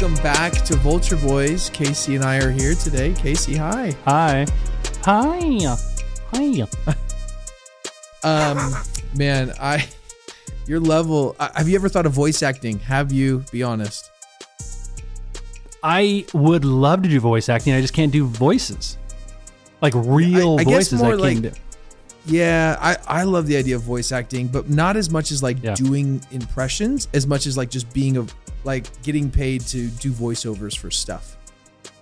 Welcome back to Vulture Boys. Casey and I are here today. Casey, hi. Hi. Hi. Hi. Um, man, I your level. I- Have you ever thought of voice acting? Have you? Be honest. I would love to do voice acting. I just can't do voices. Like real I guess voices more I can like- do. Yeah, I I love the idea of voice acting, but not as much as like Yeah. doing impressions, as much as like just being a like getting paid to do voiceovers for stuff.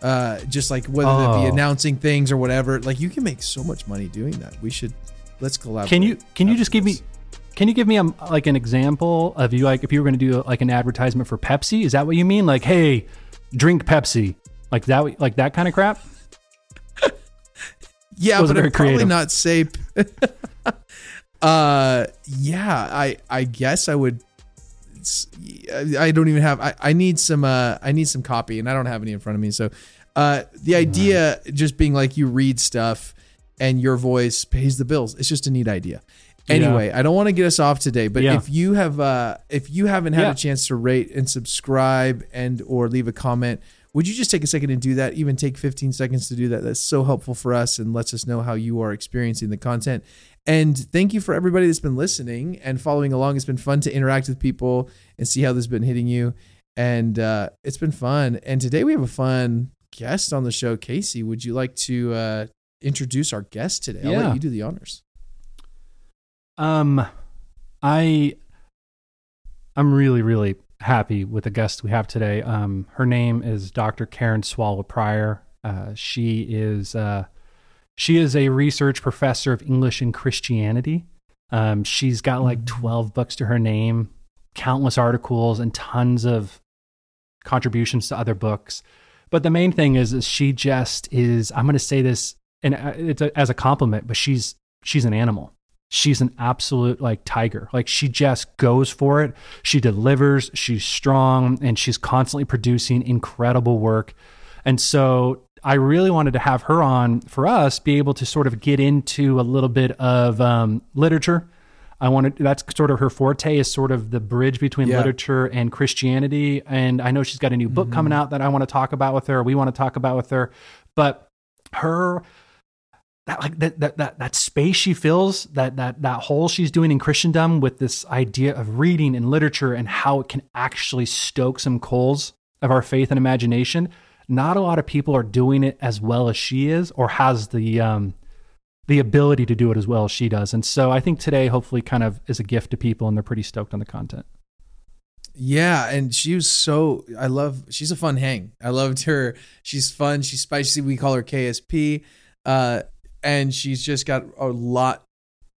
Uh, just like whether that be Oh. announcing things or whatever. Like you can make so much money doing that. We should let's collaborate. Can you can you just give me can you give me a, like an example of you like if you were going to do like an advertisement for Pepsi? Is that what you mean? Like, hey, drink Pepsi, like that, like that kind of crap. Yeah, but very probably creative. not say. uh, yeah, I I guess I would. I don't even have. I, I need some. Uh, I need some copy, and I don't have any in front of me. So, uh, the idea just being like you read stuff, and your voice pays the bills. It's just a neat idea. Anyway, I don't want to get us off today, but Yeah. if you have uh if you haven't had Yeah. a chance to rate and subscribe and or leave a comment, would you just take a second and do that? Even take 15 seconds to do that. That's so helpful for us and lets us know how you are experiencing the content. And thank you for everybody that's been listening and following along. It's been fun to interact with people and see how this has been hitting you. And uh, it's been fun. And today we have a fun guest on the show. Casey, would you like to uh, introduce our guest today? I'll Yeah. let you do the honors. Um, I, I'm really, really happy with the guest we have today. Um, her name is Dr. Karen Swallow Prior. Uh, she is, uh, she is a research professor of English and Christianity. Um, she's got like 12 books to her name, countless articles, and tons of contributions to other books. But the main thing is, is she just is. I'm going to say this, and uh, it's a, as a compliment, but she's she's an animal. She's an absolute like tiger. Like she just goes for it. She delivers. She's strong, and she's constantly producing incredible work. And so I really wanted to have her on for us, be able to sort of get into a little bit of um, literature. I wanted that's sort of her forte is sort of the bridge between Yeah. literature and Christianity. And I know she's got a new book coming out that I want to talk about with her. We want to talk about with her, but her that like that that that, that space she fills that that that hole she's doing in Christendom with this idea of reading and literature and how it can actually stoke some coals of our faith and imagination. Not a lot of people are doing it as well as she is, or has the um, the ability to do it as well as she does. And so I think today, hopefully, kind of is a gift to people, and they're pretty stoked on the content. Yeah, and she was so I love she's a fun hang. I loved her. She's fun, she's spicy. We call her KSP. Uh and she's just got a lot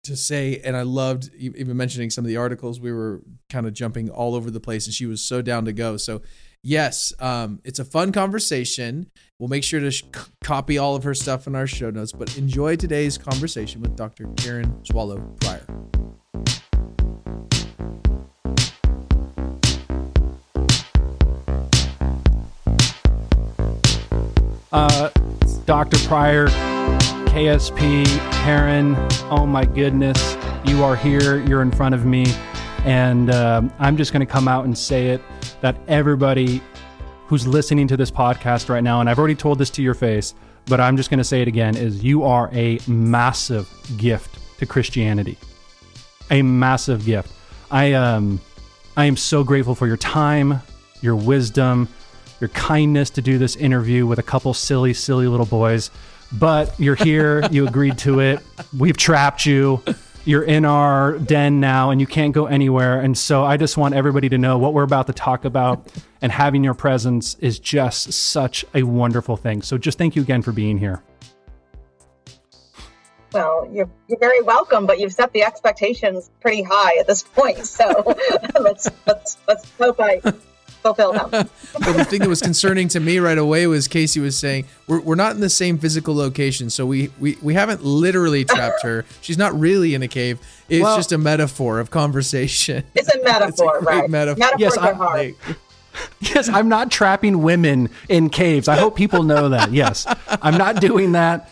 to say and I loved even mentioning some of the articles we were kind of jumping all over the place and she was so down to go. So yes, um it's a fun conversation. We'll make sure to sh- copy all of her stuff in our show notes, but enjoy today's conversation with Dr. Karen Swallow Prior. Uh, Dr. Prior, KSP, Karen, oh my goodness, you are here, you're in front of me. And um, I'm just going to come out and say it that everybody who's listening to this podcast right now, and I've already told this to your face, but I'm just going to say it again, is you are a massive gift to Christianity. A massive gift. I um I am so grateful for your time, your wisdom, your kindness to do this interview with a couple silly, silly little boys. But you're here, you agreed to it. We've trapped you. You're in our den now and you can't go anywhere. And so I just want everybody to know what we're about to talk about and having your presence is just such a wonderful thing. So just thank you again for being here. Well, you're, you're very welcome, but you've set the expectations pretty high at this point. So let's let's let's hope I fulfill them. but the thing that was concerning to me right away was Casey was saying we're, we're not in the same physical location, so we, we we haven't literally trapped her. She's not really in a cave. It's Well- just a metaphor of conversation. It's a metaphor, great right? metaphor. Metaphors Yes, are I- hard. Like, Yes, I'm not trapping women in caves. I hope people know that. Yes, I'm not doing that.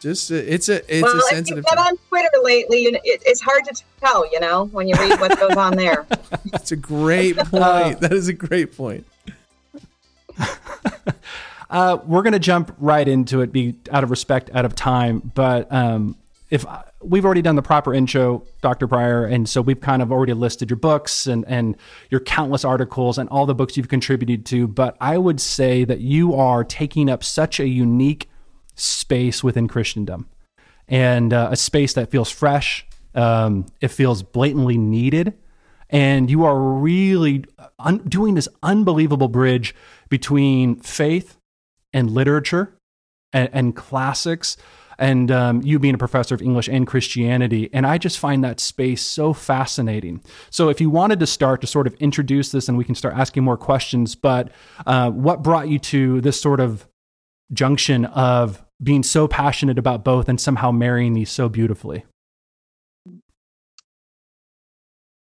Just uh, it's a it's well, a if sensitive. you've been time. on Twitter lately, you know, it, it's hard to tell, you know, when you read what goes on there. It's a great Uh, point. that is a great point. Uh, we're going to jump right into it, be out of respect, out of time. But um, if we've already done the proper intro, Dr. Prior, and so we've kind of already listed your books and and your countless articles and all the books you've contributed to. But I would say that you are taking up such a unique space within Christendom, and uh, a space that feels fresh. Um, it feels blatantly needed, and you are really un- doing this unbelievable bridge between faith and literature and, and classics and um, you being a professor of English and Christianity. And I just find that space so fascinating. So, if you wanted to start to sort of introduce this and we can start asking more questions, but uh, what brought you to this sort of junction of being so passionate about both and somehow marrying these so beautifully?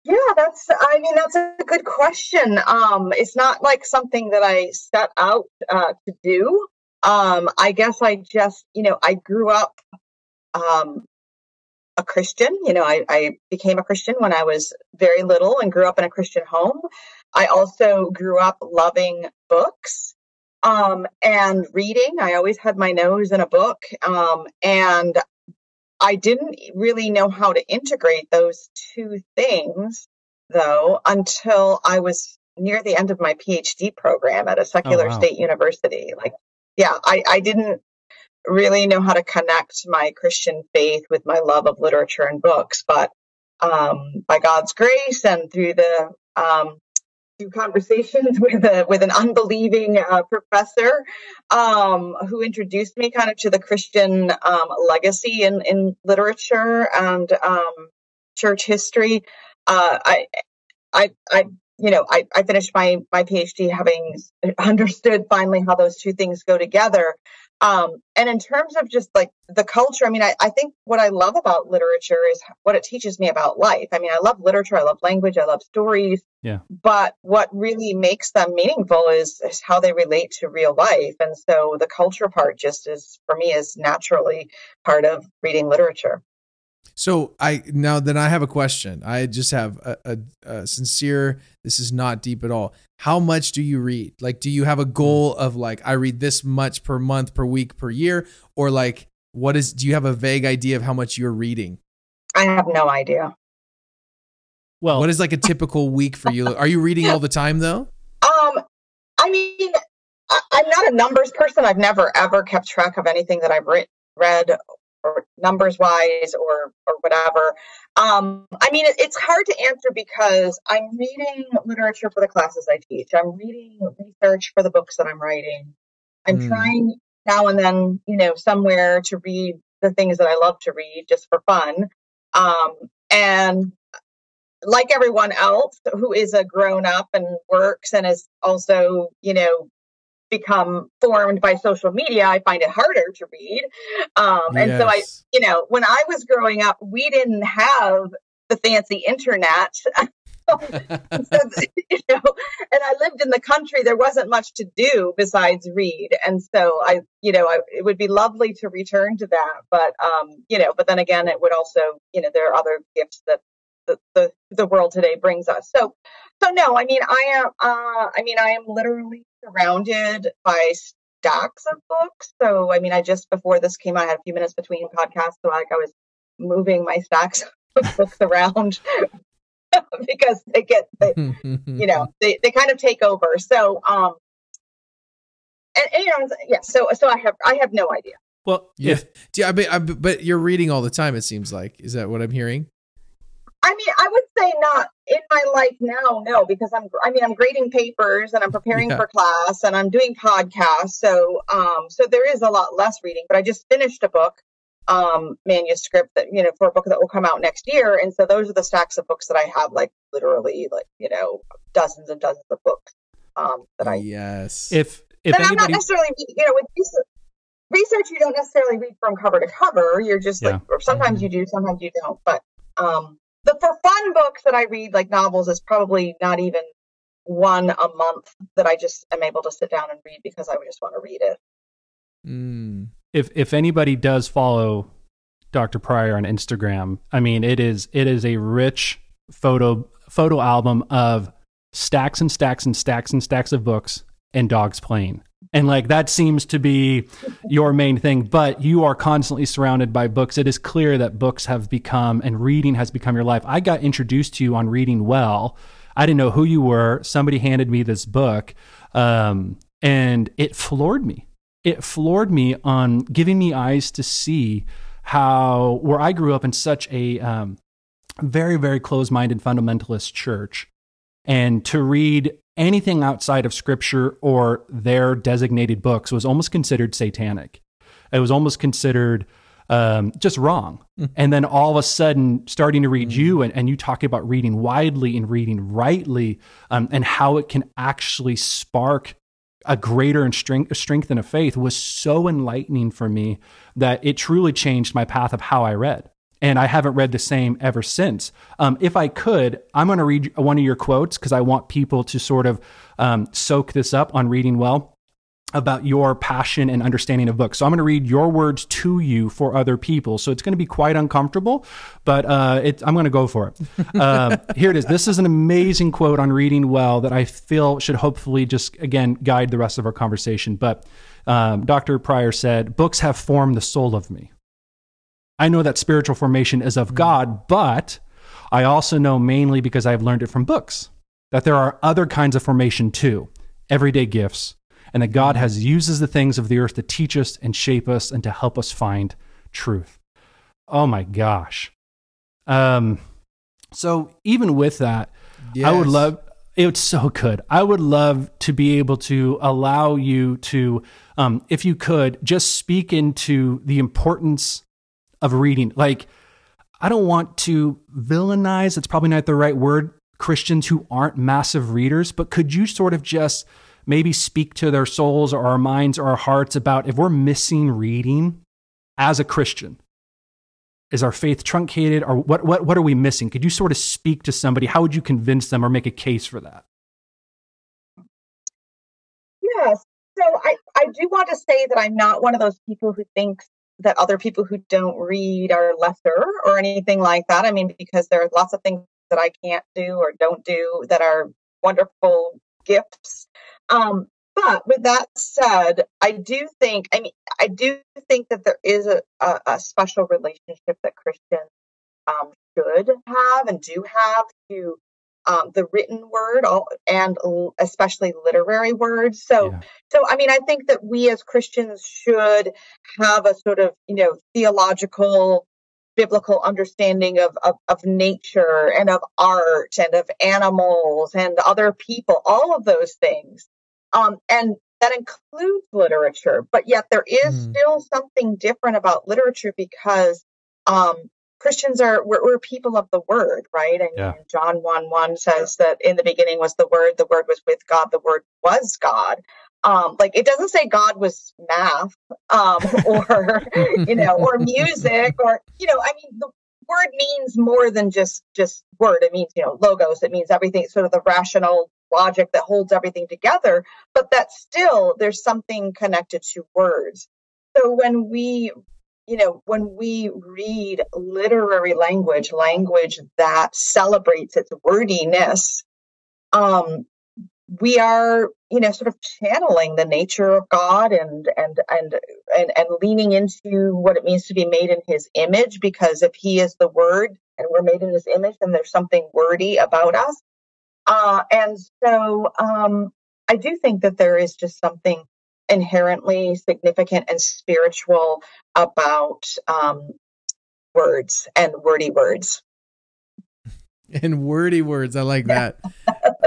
Yeah, that's, I mean, that's a good question. Um, it's not like something that I set out uh, to do. Um, I guess I just, you know, I grew up um, a Christian. You know, I, I became a Christian when I was very little and grew up in a Christian home. I also grew up loving books um, and reading. I always had my nose in a book. Um, and I didn't really know how to integrate those two things, though, until I was near the end of my PhD program at a secular oh, wow. state university. Like yeah, I, I didn't really know how to connect my Christian faith with my love of literature and books, but um, by God's grace and through the um, through conversations with a with an unbelieving uh, professor um, who introduced me kind of to the Christian um, legacy in in literature and um, church history. Uh, I I I you know, I, I finished my my PhD having understood finally how those two things go together. Um, and in terms of just like the culture, I mean, I, I think what I love about literature is what it teaches me about life. I mean, I love literature, I love language, I love stories. Yeah. But what really makes them meaningful is, is how they relate to real life. And so the culture part just is for me is naturally part of reading literature. So I now then I have a question. I just have a, a, a, sincere. This is not deep at all. How much do you read? Like, do you have a goal of like I read this much per month, per week, per year, or like what is? Do you have a vague idea of how much you're reading? I have no idea. Well, what is like a typical week for you? Are you reading all the time though? Um, I mean, I, I'm not a numbers person. I've never ever kept track of anything that I've read read or numbers wise or or whatever. Um, I mean, it, it's hard to answer because I'm reading literature for the classes I teach. I'm reading research for the books that I'm writing. I'm mm. trying now and then, you know, somewhere to read the things that I love to read just for fun. Um, and like everyone else who is a grown up and works and is also, you know, become formed by social media, I find it harder to read. Um, and yes. so I, you know, when I was growing up, we didn't have the fancy internet. so, you know, and I lived in the country. There wasn't much to do besides read, and so I, you know, I, it would be lovely to return to that. But, um, you know, but then again, it would also, you know, there are other gifts that the, the, the world today brings us. So, so no, I mean, I am, uh, I mean, I am literally surrounded by stacks of books. So, I mean, I just before this came out, I had a few minutes between podcasts, so like I was moving my stacks of books around because they get, they, you know, they, they kind of take over. So, um, and, and, you know, yeah. So, so I have I have no idea. Well, yeah, yeah, but, but you're reading all the time. It seems like is that what I'm hearing? I mean, I would say not in my life now, no, because I'm, I mean, I'm grading papers and I'm preparing yeah. for class and I'm doing podcasts. So, um, so there is a lot less reading, but I just finished a book, um, manuscript that, you know, for a book that will come out next year. And so those are the stacks of books that I have, like literally, like, you know, dozens and dozens of books, um, that I, yes. If, if but anybody... I'm not necessarily, you know, with research, research, you don't necessarily read from cover to cover. You're just yeah. like, or sometimes mm-hmm. you do, sometimes you don't, but, um, the for fun books that I read, like novels, is probably not even one a month that I just am able to sit down and read because I just want to read it. Mm. If if anybody does follow Dr. Prior on Instagram, I mean it is it is a rich photo photo album of stacks and stacks and stacks and stacks of books and dogs playing. And like that seems to be your main thing but you are constantly surrounded by books. It is clear that books have become and reading has become your life. I got introduced to you on reading well. I didn't know who you were. Somebody handed me this book um, and it floored me. It floored me on giving me eyes to see how where i grew up in such a um, very very close minded fundamentalist church and to read anything outside of scripture or their designated books was almost considered satanic. It was almost considered um, just wrong. Mm. And then all of a sudden, starting to read mm. you and, and you talk about reading widely and reading rightly um, and how it can actually spark a greater and strength, strength in a faith was so enlightening for me that it truly changed my path of how I read and I haven't read the same ever since. Um, if I could, I'm going to read one of your quotes because I want people to sort of um, soak this up on reading well about your passion and understanding of books. So I'm going to read your words to you for other people. So it's going to be quite uncomfortable, but uh, it, I'm going to go for it. Uh, here it is. This is an amazing quote on reading well that I feel should hopefully just again guide the rest of our conversation. But um, Dr. Prior said, "Books have formed the soul of me." I know that spiritual formation is of God, but I also know mainly because I've learned it from books that there are other kinds of formation too, everyday gifts, and that God has uses the things of the earth to teach us and shape us and to help us find truth. Oh my gosh. Um, so even with that, yes. I would love it's so good. I would love to be able to allow you to, um, if you could, just speak into the importance of reading. Like, I don't want to villainize, it's probably not the right word, Christians who aren't massive readers, but could you sort of just maybe speak to their souls or our minds or our hearts about if we're missing reading as a Christian? Is our faith truncated or what, what, what are we missing? Could you sort of speak to somebody? How would you convince them or make a case for that? Yes. So I, I do want to say that I'm not one of those people who thinks that other people who don't read are lesser or anything like that. I mean, because there are lots of things that I can't do or don't do that are wonderful gifts. Um, but with that said, I do think, I mean, I do think that there is a, a, a special relationship that Christians um, should have and do have to um, the written word and especially literary words. So, yeah. so I mean, I think that we as Christians should have a sort of you know theological, biblical understanding of of, of nature and of art and of animals and other people, all of those things, um, and that includes literature. But yet, there is mm. still something different about literature because um, Christians are we're, we're, people of the word, right? And yeah. John one one says that in the beginning was the word, the word was with God, the word was God. Um, like it doesn't say God was math, um, or you know, or music, or you know, I mean, the word means more than just just word. It means you know, logos. It means everything, sort of the rational logic that holds everything together. But that still, there's something connected to words. So when we you know, when we read literary language, language that celebrates its wordiness, um, we are, you know, sort of channeling the nature of God and and and and and leaning into what it means to be made in His image. Because if He is the Word and we're made in His image, then there's something wordy about us. Uh, and so, um, I do think that there is just something inherently significant and spiritual about um, words and wordy words. And wordy words, I like that.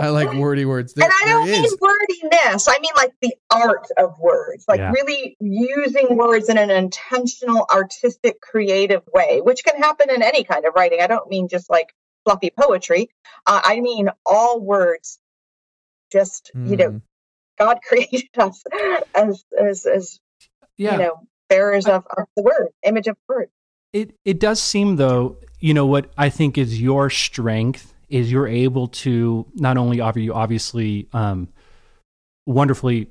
I like wordy words. There, and I don't mean wordiness. I mean like the art of words, like yeah. really using words in an intentional, artistic, creative way, which can happen in any kind of writing. I don't mean just like fluffy poetry. Uh, I mean all words just mm. you know mm. God created us as as as yeah. you know bearers of, of the word, image of the word. It it does seem though, you know what I think is your strength is you're able to not only offer you obviously um, wonderfully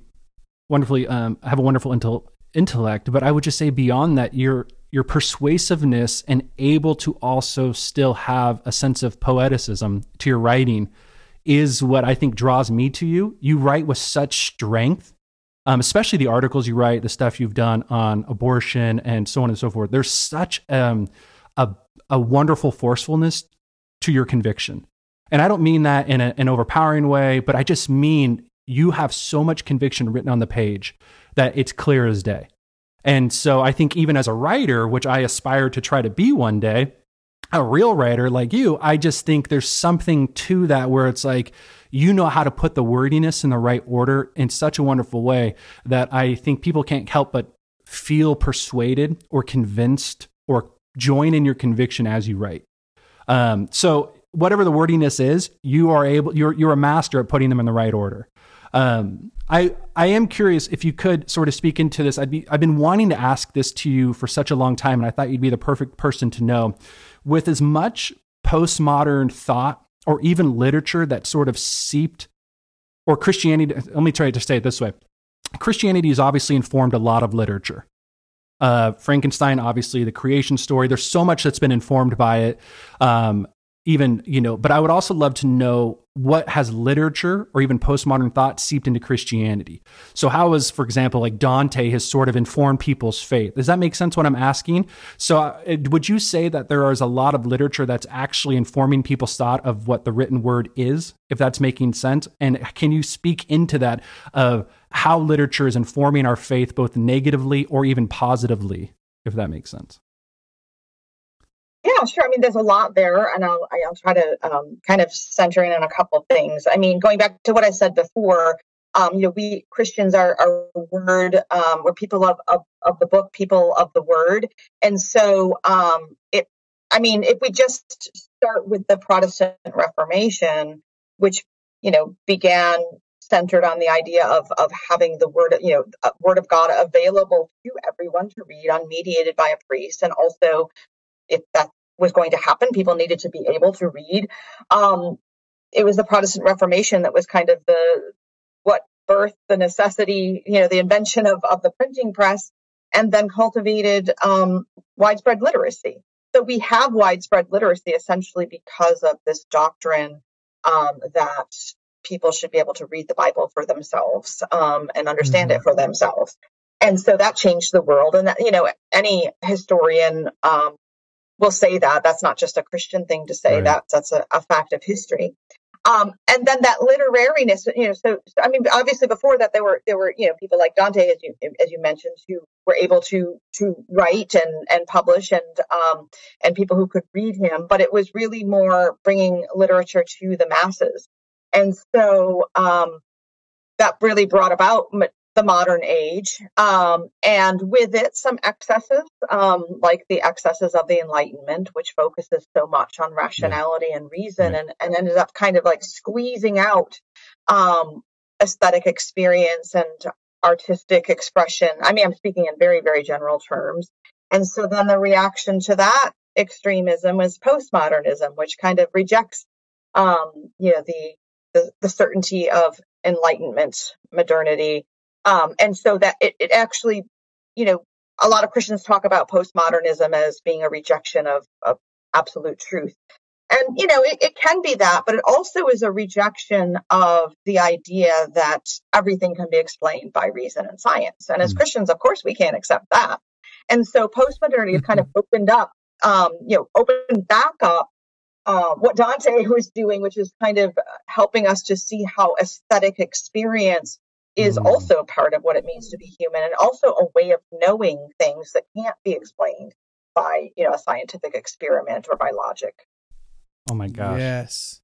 wonderfully um, have a wonderful intel- intellect, but I would just say beyond that, your your persuasiveness and able to also still have a sense of poeticism to your writing is what I think draws me to you. You write with such strength um, especially the articles you write, the stuff you've done on abortion and so on and so forth. There's such um, a, a wonderful forcefulness to your conviction. And I don't mean that in a, an overpowering way, but I just mean you have so much conviction written on the page that it's clear as day. And so I think even as a writer, which I aspire to try to be one day, a real writer like you, I just think there's something to that where it's like you know how to put the wordiness in the right order in such a wonderful way that I think people can't help but feel persuaded or convinced or join in your conviction as you write. Um, so whatever the wordiness is, you are able you're you're a master at putting them in the right order. Um, I I am curious if you could sort of speak into this. I'd be I've been wanting to ask this to you for such a long time, and I thought you'd be the perfect person to know. With as much postmodern thought or even literature that sort of seeped, or Christianity. Let me try to say it this way: Christianity has obviously informed a lot of literature. Uh, Frankenstein, obviously, the creation story. There's so much that's been informed by it. Um, even you know but i would also love to know what has literature or even postmodern thought seeped into christianity. So how is for example like dante has sort of informed people's faith? Does that make sense what i'm asking? So uh, would you say that there is a lot of literature that's actually informing people's thought of what the written word is if that's making sense? And can you speak into that of how literature is informing our faith both negatively or even positively if that makes sense yeah, sure. I mean, there's a lot there, and I'll I'll try to um, kind of center in on a couple of things. I mean, going back to what I said before, um, you know, we Christians are, are word, um, we're people of, of of the book, people of the word, and so um, it. I mean, if we just start with the Protestant Reformation, which you know began centered on the idea of of having the word you know word of God available to everyone to read, unmediated by a priest, and also if that was going to happen, people needed to be able to read. Um, it was the Protestant Reformation that was kind of the what birthed the necessity, you know, the invention of, of the printing press, and then cultivated um, widespread literacy. So we have widespread literacy essentially because of this doctrine um, that people should be able to read the Bible for themselves um, and understand mm-hmm. it for themselves. And so that changed the world. And that, you know, any historian um, will say that. That's not just a Christian thing to say. Right. That that's a, a, fact of history. Um, and then that literariness, you know. So, so, I mean, obviously, before that, there were there were you know people like Dante, as you as you mentioned, who were able to to write and and publish, and um, and people who could read him. But it was really more bringing literature to the masses, and so um, that really brought about the modern age, um, and with it, some excesses, um, like the excesses of the Enlightenment, which focuses so much on rationality yeah. and reason, and, and ended up kind of like squeezing out um, aesthetic experience and artistic expression. I mean, I'm speaking in very, very general terms. And so then the reaction to that extremism was postmodernism, which kind of rejects, um, you know, the, the, the certainty of enlightenment modernity um, and so that it, it actually, you know, a lot of Christians talk about postmodernism as being a rejection of, of absolute truth. And, you know, it, it can be that, but it also is a rejection of the idea that everything can be explained by reason and science. And as mm. Christians, of course, we can't accept that. And so postmodernity has kind of opened up, um, you know, opened back up uh, what Dante was doing, which is kind of helping us to see how aesthetic experience is mm. also part of what it means to be human and also a way of knowing things that can't be explained by you know a scientific experiment or by logic. Oh my gosh. Yes.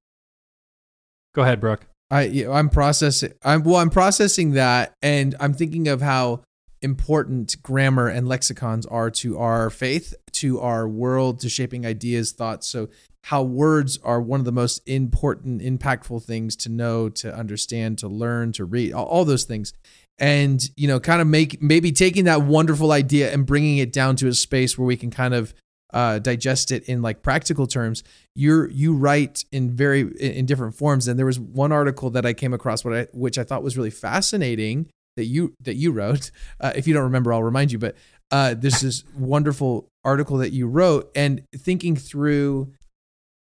Go ahead Brook. I i'm processing i'm well i'm processing that and i'm thinking of how important grammar and lexicons are to our faith to our world to shaping ideas thoughts. So how words are one of the most important, impactful things to know, to understand, to learn, to read, all, all those things. And, you know, kind of make maybe taking that wonderful idea and bringing it down to a space where we can kind of uh, digest it in like practical terms. You're you write in very in different forms. And there was one article that I came across, what I, which I thought was really fascinating that you that you wrote. Uh, if you don't remember, I'll remind you. But uh, this is wonderful article that you wrote, and thinking through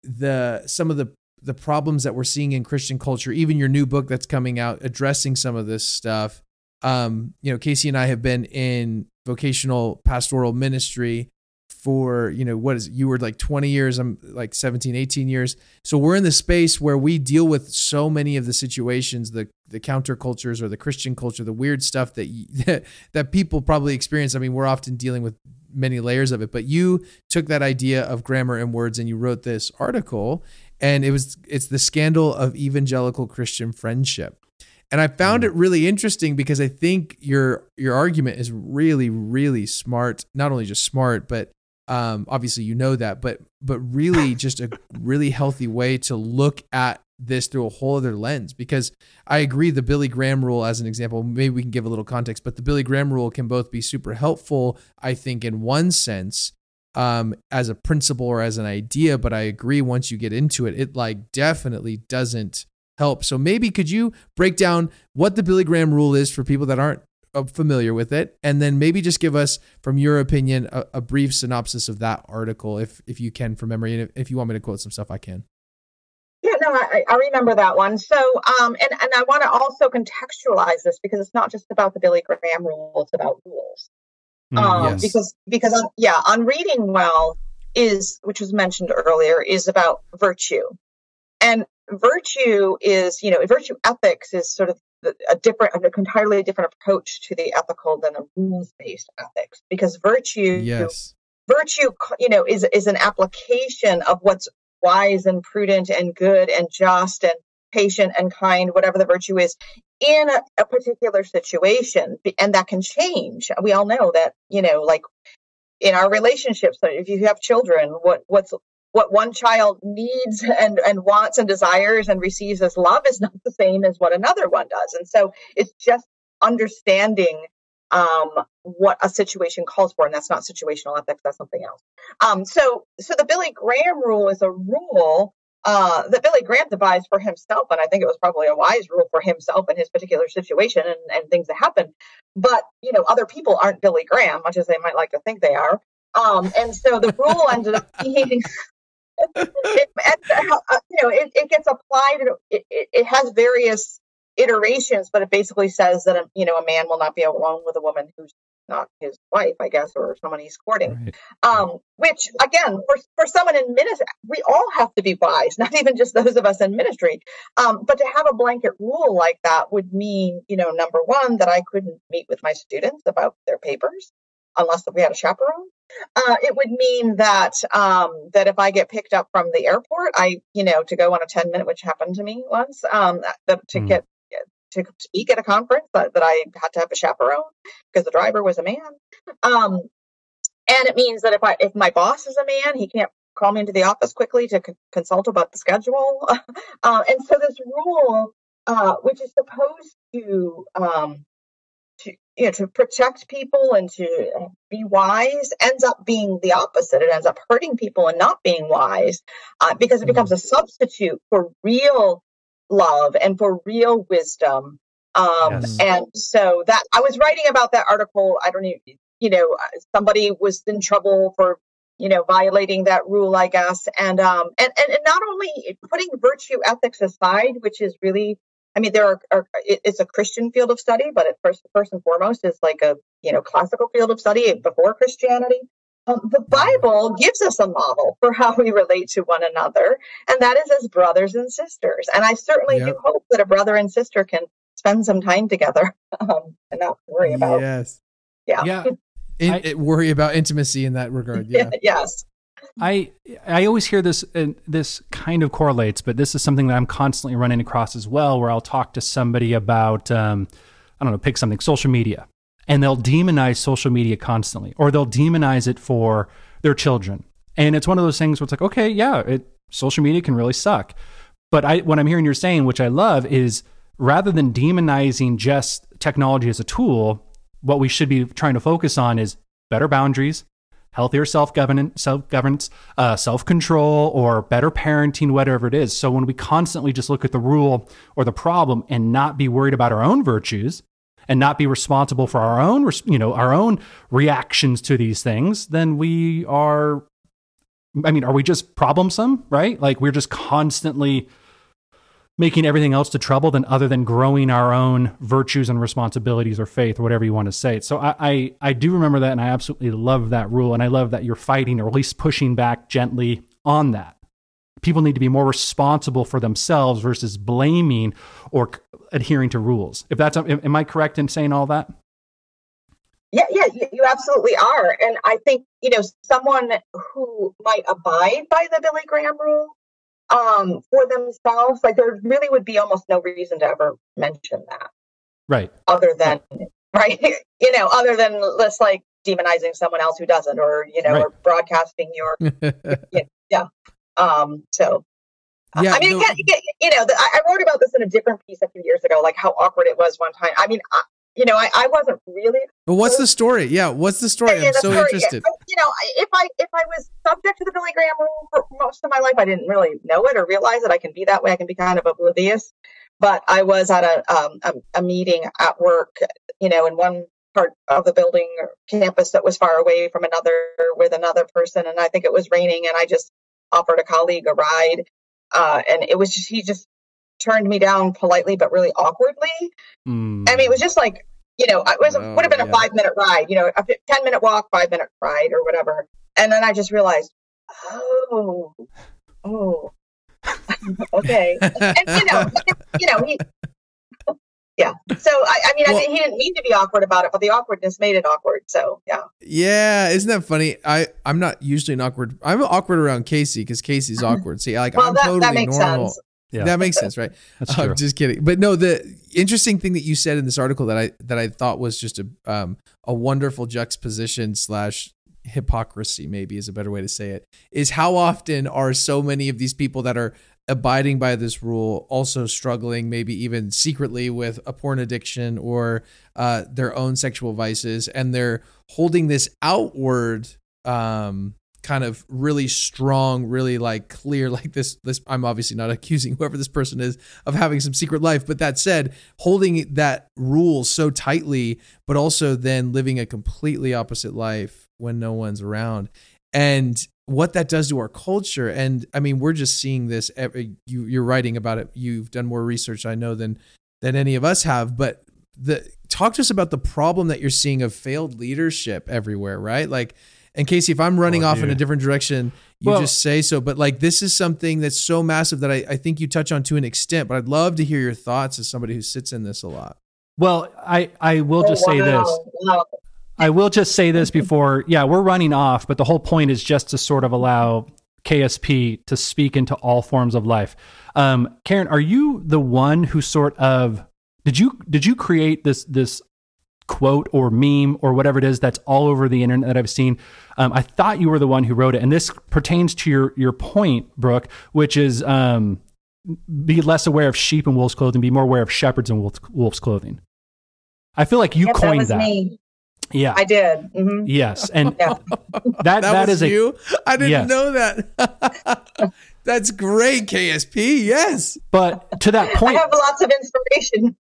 the some of the the problems that we're seeing in Christian culture, even your new book that's coming out addressing some of this stuff. um, you know, Casey and I have been in vocational pastoral ministry for, you know, what is it? you were like 20 years, I'm like 17, 18 years. So we're in the space where we deal with so many of the situations, the the countercultures or the Christian culture, the weird stuff that that, that people probably experience. I mean, we're often dealing with many layers of it, but you took that idea of grammar and words and you wrote this article and it was it's the scandal of evangelical Christian friendship. And I found mm. it really interesting because I think your your argument is really really smart. Not only just smart, but um, obviously you know that, but but really just a really healthy way to look at this through a whole other lens. Because I agree, the Billy Graham rule, as an example, maybe we can give a little context, but the Billy Graham rule can both be super helpful, I think, in one sense, um, as a principle or as an idea. But I agree, once you get into it, it like definitely doesn't help. So maybe could you break down what the Billy Graham rule is for people that aren't familiar with it, and then maybe just give us, from your opinion, a, a brief synopsis of that article, if if you can from memory, and if, if you want me to quote some stuff, I can. Yeah, no, I, I remember that one. So, um, and and I want to also contextualize this because it's not just about the Billy Graham rule; it's about rules. Mm, Um, yes. because because on, yeah, on reading well is which was mentioned earlier is about virtue, and virtue is you know virtue ethics is sort of the- a different, an entirely different approach to the ethical than a rules based ethics because virtue Yes. virtue you know is is an application of what's wise and prudent and good and just and patient and kind whatever the virtue is in a, a particular situation and that can change we all know that you know like in our relationships if you have children what what's what one child needs and and wants and desires and receives as love is not the same as what another one does and so it's just understanding um, what a situation calls for, and that's not situational ethics; that's something else. Um, so, so the Billy Graham rule is a rule uh, that Billy Graham devised for himself, and I think it was probably a wise rule for himself in his particular situation and, and things that happen. But you know, other people aren't Billy Graham, much as they might like to think they are. Um, and so the rule ended up being. It, uh, you know, it, it gets applied. It, it, it has various iterations, but it basically says that a, you know a man will not be alone with a woman who's not his wife, I guess, or someone he's courting. Right. Um, which again, for for someone in ministry, we all have to be wise, not even just those of us in ministry. Um, but to have a blanket rule like that would mean, you know, number one, that I couldn't meet with my students about their papers unless we had a chaperone. Uh, it would mean that um, that if I get picked up from the airport, I, you know, to go on a ten minute, which happened to me once, um, that to Hmm. get to speak at a conference that, that I had to have a chaperone because the driver was a man. Um, and it means that if I if my boss is a man, he can't call me into the office quickly to con- consult about the schedule. uh, and so this rule, uh, which is supposed to um, to you know to protect people and to be wise, ends up being the opposite. It ends up hurting people and not being wise uh, because it becomes a substitute for real love and for real wisdom. Um, Yes. And so that I was writing about that article. I don't even, you know, uh, somebody was in trouble for, you know, violating that rule, I guess. And, um, and, and, and not only putting virtue ethics aside, which is really, I mean, there are, are it- it's a Christian field of study, but it first, first and foremost is like a, you know, classical field of study before Christianity. Um, the Bible gives us a model for how we relate to one another, and that is as brothers and sisters. And I certainly do hope that a brother and sister can spend some time together um, and not worry about, Yes. yeah, Yeah. In, I- it- worry about intimacy in that regard. Yeah. yes, I I always hear this and this kind of correlates, but this is something that I'm constantly running across as well, where I'll talk to somebody about um, I don't know, pick something, social media, and they'll demonize social media constantly, or they'll demonize it for their children, and it's one of those things where it's like, okay, yeah, it social media can really suck, but I what I'm hearing you're saying, which I love, is rather than demonizing just technology as a tool, what we should be trying to focus on is better boundaries, healthier self governance, self governance, uh, self control, or better parenting, whatever it is. So when we constantly just look at the rule or the problem and not be worried about our own virtues and not be responsible for our own, you know, our own reactions to these things, then we are. I mean, are we just problemsome, right? Like we're just constantly making everything else to trouble than other than growing our own virtues and responsibilities or faith or whatever you want to say. So I, I, I do remember that and I absolutely love that rule. And I love that you're fighting or at least pushing back gently on that. People need to be more responsible for themselves versus blaming or adhering to rules. If that's, am I correct in saying all that? Yeah, yeah, you absolutely are. And I think, you know, someone who might abide by the Billy Graham rule um, for themselves, like there really would be almost no reason to ever mention that. Right. Other than, right, you know, other than let's like demonizing someone else who doesn't, or, you know, right. or broadcasting your, yeah. Um, so yeah, I mean, no, you know, I wrote about this in a different piece a few years ago, like how awkward it was one time. I mean, you know, I, I wasn't really. But what's the story? Yeah, what's the story? Yeah, I'm so story, interested. Yeah. You know, if I if I was subject to the Billy Graham rule for most of my life, I didn't really know it or realize that I can be that way. I can be kind of oblivious. But I was at a um, a, a meeting at work, you know, in one part of the building or campus that was far away from another with another person, and I think it was raining, and I just offered a colleague a ride, uh, and it was just he just turned me down politely but really awkwardly. Mm. I mean, it was just like, you know, it was oh, would have been yeah. a five minute ride, you know, a 10 minute walk, five minute ride or whatever. And then I just realized, oh, oh, okay. and, you know, you know, he, yeah. So I, I mean, well, I he didn't mean to be awkward about it, but the awkwardness made it awkward. So yeah. Yeah, isn't that funny? I I'm not usually an awkward. I'm awkward around Casey because Casey's awkward. See, like well, I'm that, totally that normal. Sense. Yeah. That makes sense, right? That's I'm just kidding. But no, the interesting thing that you said in this article that I that I thought was just a um, a wonderful juxtaposition slash hypocrisy, maybe is a better way to say it, is how often are so many of these people that are abiding by this rule also struggling, maybe even secretly with a porn addiction or uh, their own sexual vices, and they're holding this outward um, kind of really strong, really like clear, like this. This I'm obviously not accusing whoever this person is of having some secret life, but that said, holding that rule so tightly, but also then living a completely opposite life when no one's around, and what that does to our culture. And I mean, we're just seeing this. Every, you, you're writing about it. You've done more research, I know, than than any of us have, but the talk to us about the problem that you're seeing of failed leadership everywhere, right? Like and Casey, if I'm running oh, off in a different direction, you well, just say so. But like this is something that's so massive that I, I think you touch on to an extent. But I'd love to hear your thoughts as somebody who sits in this a lot. Well, I I will just say this. I will just say this before. Yeah, we're running off, but the whole point is just to sort of allow KSP to speak into all forms of life. Um, Karen, are you the one who sort of did you did you create this this quote or meme or whatever it is that's all over the internet that I've seen. Um, I thought you were the one who wrote it, and this pertains to your your point, Brook, which is um, be less aware of sheep and wolves' clothing, be more aware of shepherds and wolves, wolves' clothing. I feel like you yep, coined that. that. Yeah, I did. Mm-hmm. Yes, and yeah. that that, that is you. A, I didn't yes. know that. That's great, KSP. Yes, but to that point, I have lots of inspiration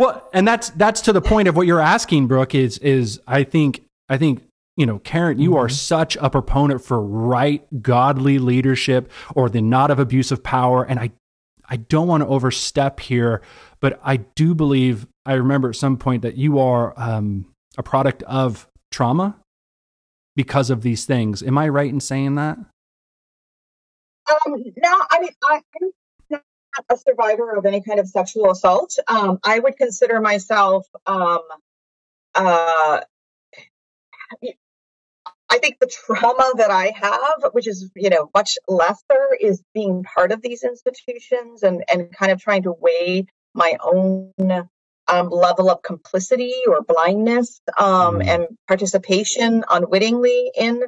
well, and that's that's to the point of what you're asking, Brook. Is is I think I think you know, Karen, you mm-hmm. are such a proponent for right, godly leadership or the not of abuse of power. And I, I don't want to overstep here, but I do believe I remember at some point that you are um, a product of trauma because of these things. Am I right in saying that? Um, no, I mean, I, a survivor of any kind of sexual assault. Um, I would consider myself. Um, uh, I think the trauma that I have, which is you know much lesser, is being part of these institutions and and kind of trying to weigh my own um, level of complicity or blindness um, mm. and participation unwittingly in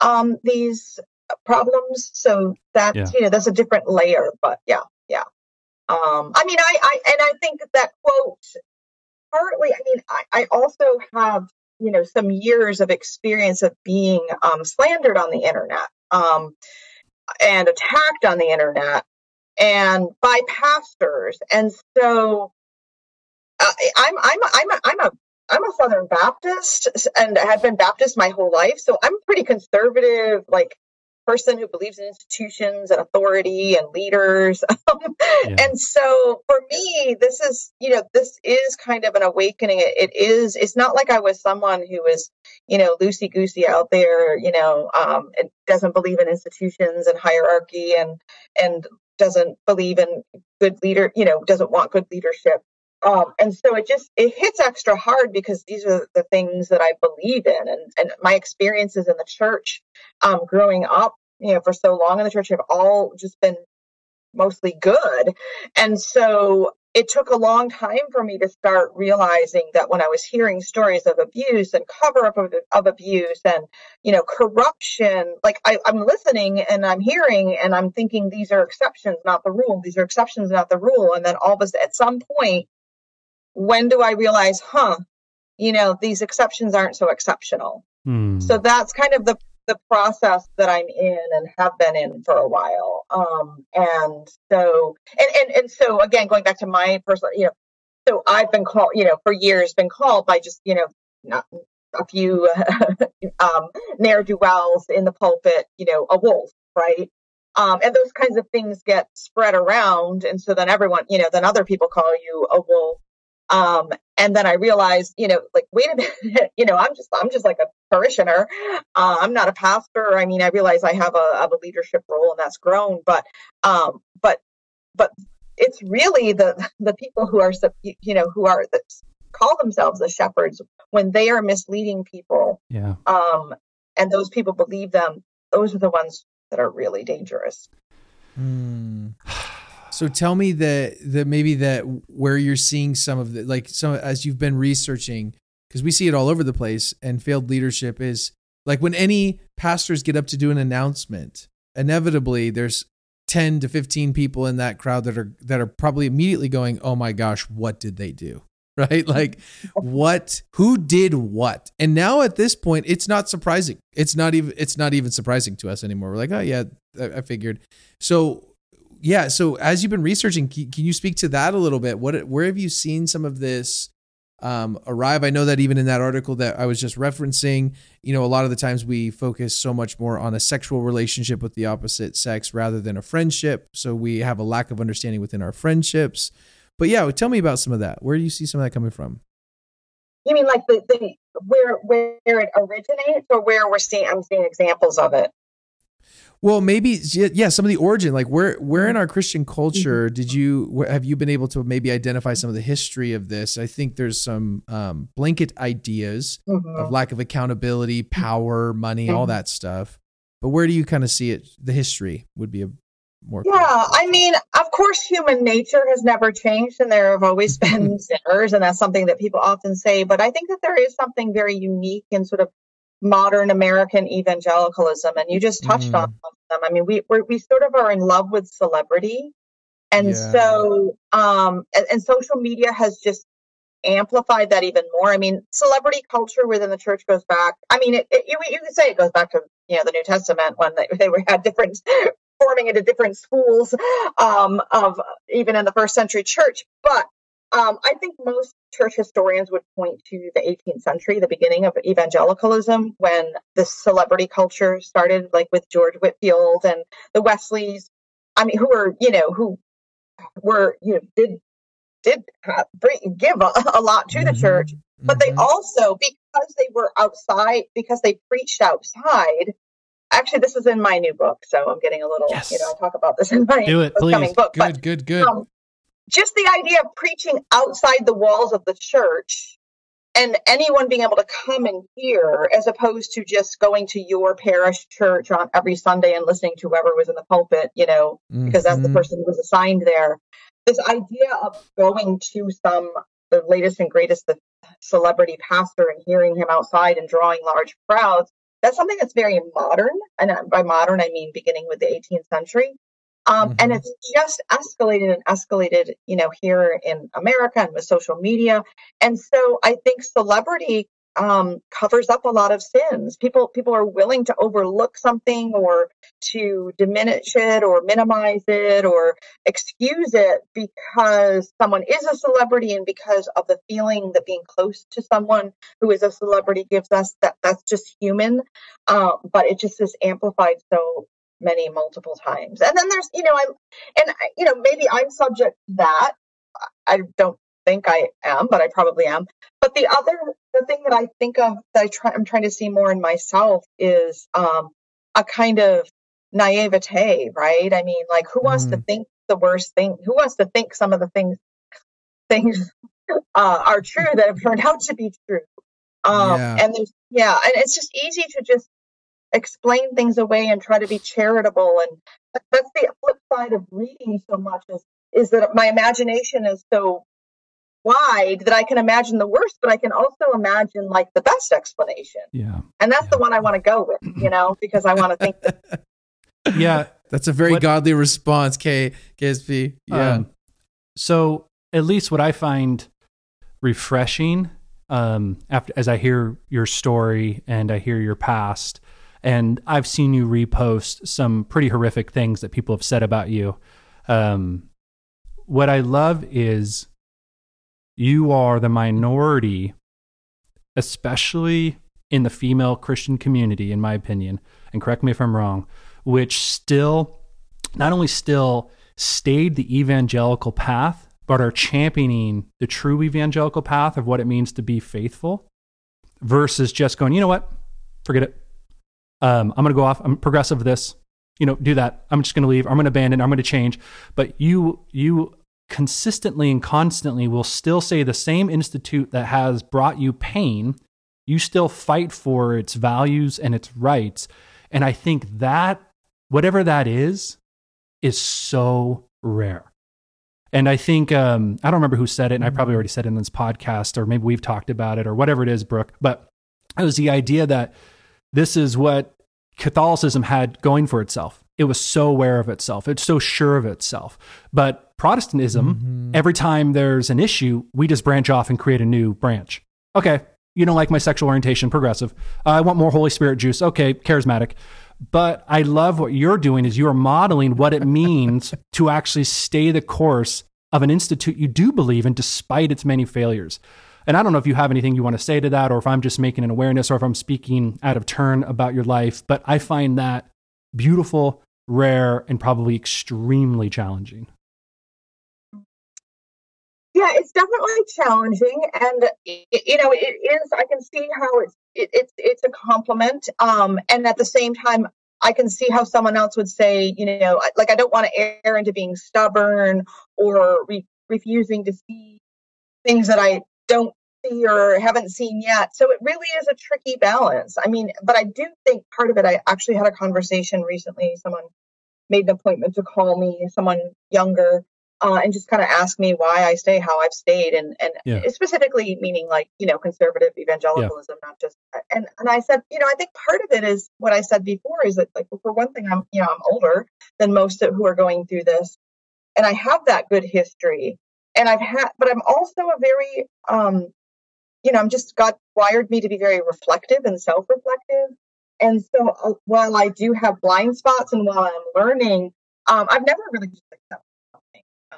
um, these problems. So that yeah. you know that's a different layer, but yeah. Um, I mean, I, I, and I think that quote partly, I mean, I, I also have, you know, some years of experience of being um, slandered on the internet um, and attacked on the internet and by pastors. And so uh, I'm, I'm, I'm, a, I'm a, I'm a Southern Baptist and have been Baptist my whole life. So I'm pretty conservative, like person who believes in institutions and authority and leaders. yeah. And so for me, this is, you know, this is kind of an awakening. It, it is, it's not like I was someone who was, you know, loosey goosey out there, you know, um, and doesn't believe in institutions and hierarchy and, and doesn't believe in good leader, you know, doesn't want good leadership. Um, and so it just it hits extra hard because these are the things that I believe in, and and my experiences in the church, um, growing up, you know, for so long in the church have all just been mostly good, and so it took a long time for me to start realizing that when I was hearing stories of abuse and cover up of, of abuse and you know corruption, like I, I'm listening and I'm hearing and I'm thinking these are exceptions, not the rule. These are exceptions, not the rule. And then all of a sudden, at some point when do I realize, huh, you know, these exceptions aren't so exceptional. Hmm. So that's kind of the the process that I'm in and have been in for a while. Um, and so, and, and, and so again, going back to my personal, you know, so I've been called, you know, for years been called by just, you know, not a few um, ne'er do wells in the pulpit, you know, a wolf, right? Um, and those kinds of things get spread around. And so then everyone, you know, then other people call you a wolf um, and then I realized, you know, like, wait a minute, you know, I'm just, I'm just like a parishioner. Uh, I'm not a pastor. I mean, I realize I have a, have a leadership role and that's grown, but, um, but, but it's really the, the people who are, you know, who are, that call themselves the shepherds when they are misleading people. Yeah. Um, and those people believe them. Those are the ones that are really dangerous. Mm. So tell me that that maybe that where you're seeing some of the like some as you've been researching because we see it all over the place and failed leadership is like when any pastors get up to do an announcement inevitably there's 10 to 15 people in that crowd that are that are probably immediately going oh my gosh what did they do? Right? Like what who did what? And now at this point it's not surprising. It's not even it's not even surprising to us anymore. We're like oh yeah i, I figured. So yeah. So as you've been researching, can, you speak to that a little bit? What where have you seen some of this um, arrive? I know that even in that article that I was just referencing, you know, a lot of the times we focus so much more on a sexual relationship with the opposite sex rather than a friendship. So we have a lack of understanding within our friendships. But yeah, tell me about some of that. Where do you see some of that coming from? You mean like the, the where where it originates, or where we're seeing I'm seeing examples of it? Well, maybe yeah, some of the origin, like where where in our Christian culture mm-hmm. did you have you been able to maybe identify some of the history of this? I think there's some um, blanket ideas mm-hmm. of lack of accountability, power, money, mm-hmm. all that stuff. But where do you kind of see it? The history would be a more. Yeah, I mean, of course, human nature has never changed, and there have always been sinners, and that's something that people often say. But I think that there is something very unique and sort of modern American evangelicalism, and you just touched mm. on them. I mean, we we sort of are in love with celebrity, and yeah. so um, and, and, social media has just amplified that even more. I mean, celebrity culture within the church goes back. I mean, it, it, you you could say it goes back to you know the New Testament when they they were had different forming into different schools um, of even in the first century church, but um, I think most church historians would point to the 18th century, the beginning of evangelicalism, when the celebrity culture started, like with George Whitefield and the Wesleys. I mean, who were you know who were you know did did bring, give a, a, lot to the mm-hmm. church, but mm-hmm. they also because they were outside because they preached outside. Actually, this is in my new book, so I'm getting a little. Yes. You know, I talk about this in my Do it, please. book. Good, but, good, good. Um, just the idea of preaching outside the walls of the church and anyone being able to come and hear as opposed to just going to your parish church on every Sunday and listening to whoever was in the pulpit, you know, mm-hmm. because that's the mm-hmm. person who was assigned there. This idea of going to some the latest and greatest the celebrity pastor and hearing him outside and drawing large crowds, that's something that's very modern. And by modern I mean beginning with the 18th century. Um, mm-hmm. And it's just escalated and escalated, you know, here in America and with social media. And so I think celebrity um, covers up a lot of sins. People people are willing to overlook something or to diminish it or minimize it or excuse it because someone is a celebrity and because of the feeling that being close to someone who is a celebrity gives us. That that's just human, uh, but it just is amplified so many multiple times. And then there's, you know, I'm, and you know, maybe I'm subject to that. I don't think I am, but I probably am. But the other the thing that I think of that I try I'm trying to see more in myself is um a kind of naivete, right? I mean, like who wants mm. to think the worst thing? Who wants to think some of the things things uh, are true that have turned out to be true? Um, yeah. And there's yeah, and it's just easy to just explain things away and try to be charitable. And that's the flip side of reading so much is is that my imagination is so wide that I can imagine the worst, but I can also imagine like the best explanation. Yeah. And that's yeah. the one I want to go with, you know, because I want to think that yeah, that's a very what, godly response, K KSP. Yeah. Um, so at least what I find refreshing um, after as I hear your story and I hear your past, and I've seen you repost some pretty horrific things that people have said about you. Um, what I love is you are the minority, especially in the female Christian community, in my opinion, and correct me if I'm wrong, which still, not only still stayed the evangelical path, but are championing the true evangelical path of what it means to be faithful versus just going, you know what, forget it. Um, I'm going to go off. I'm progressive this. You know, do that. I'm just going to leave. I'm going to abandon. I'm going to change. But you, you consistently and constantly will still say the same institute that has brought you pain. You still fight for its values and its rights. And I think that whatever that is, is so rare. And I think um, I don't remember who said it, and I probably already said it in this podcast, or maybe we've talked about it, or whatever it is, Brook. But it was the idea that this is what Catholicism had going for itself. It was so aware of itself. It's so sure of itself. But Protestantism, mm-hmm. every time there's an issue, we just branch off and create a new branch. Okay, you don't like my sexual orientation, progressive. Uh, I want more Holy Spirit juice. Okay, charismatic. But I love what you're doing is you're modeling what it means to actually stay the course of an institute you do believe in despite its many failures. And I don't know if you have anything you want to say to that or if I'm just making an awareness or if I'm speaking out of turn about your life, but I find that beautiful, rare, and probably extremely challenging. Yeah, it's definitely challenging, and you know, it is. I can see how it's it, it's it's a compliment, um, and at the same time, I can see how someone else would say, you know, like I don't want to err into being stubborn or re- refusing to see things that I don't see or haven't seen yet. So it really is a tricky balance. I mean, but I do think part of it. I actually had a conversation recently. Someone made an appointment to call me. Someone younger uh, and just kind of ask me why I stay how I've stayed, and and yeah. specifically meaning like you know conservative evangelicalism, yeah. not just. And and I said, you know, I think part of it is what I said before is that like for one thing, I'm you know I'm older than most of who are going through this, and I have that good history, and I've had, but I'm also a very um, you know, I'm just God wired me to be very reflective and self-reflective, and so uh, while I do have blind spots and while I'm learning, um, I've never really just accepted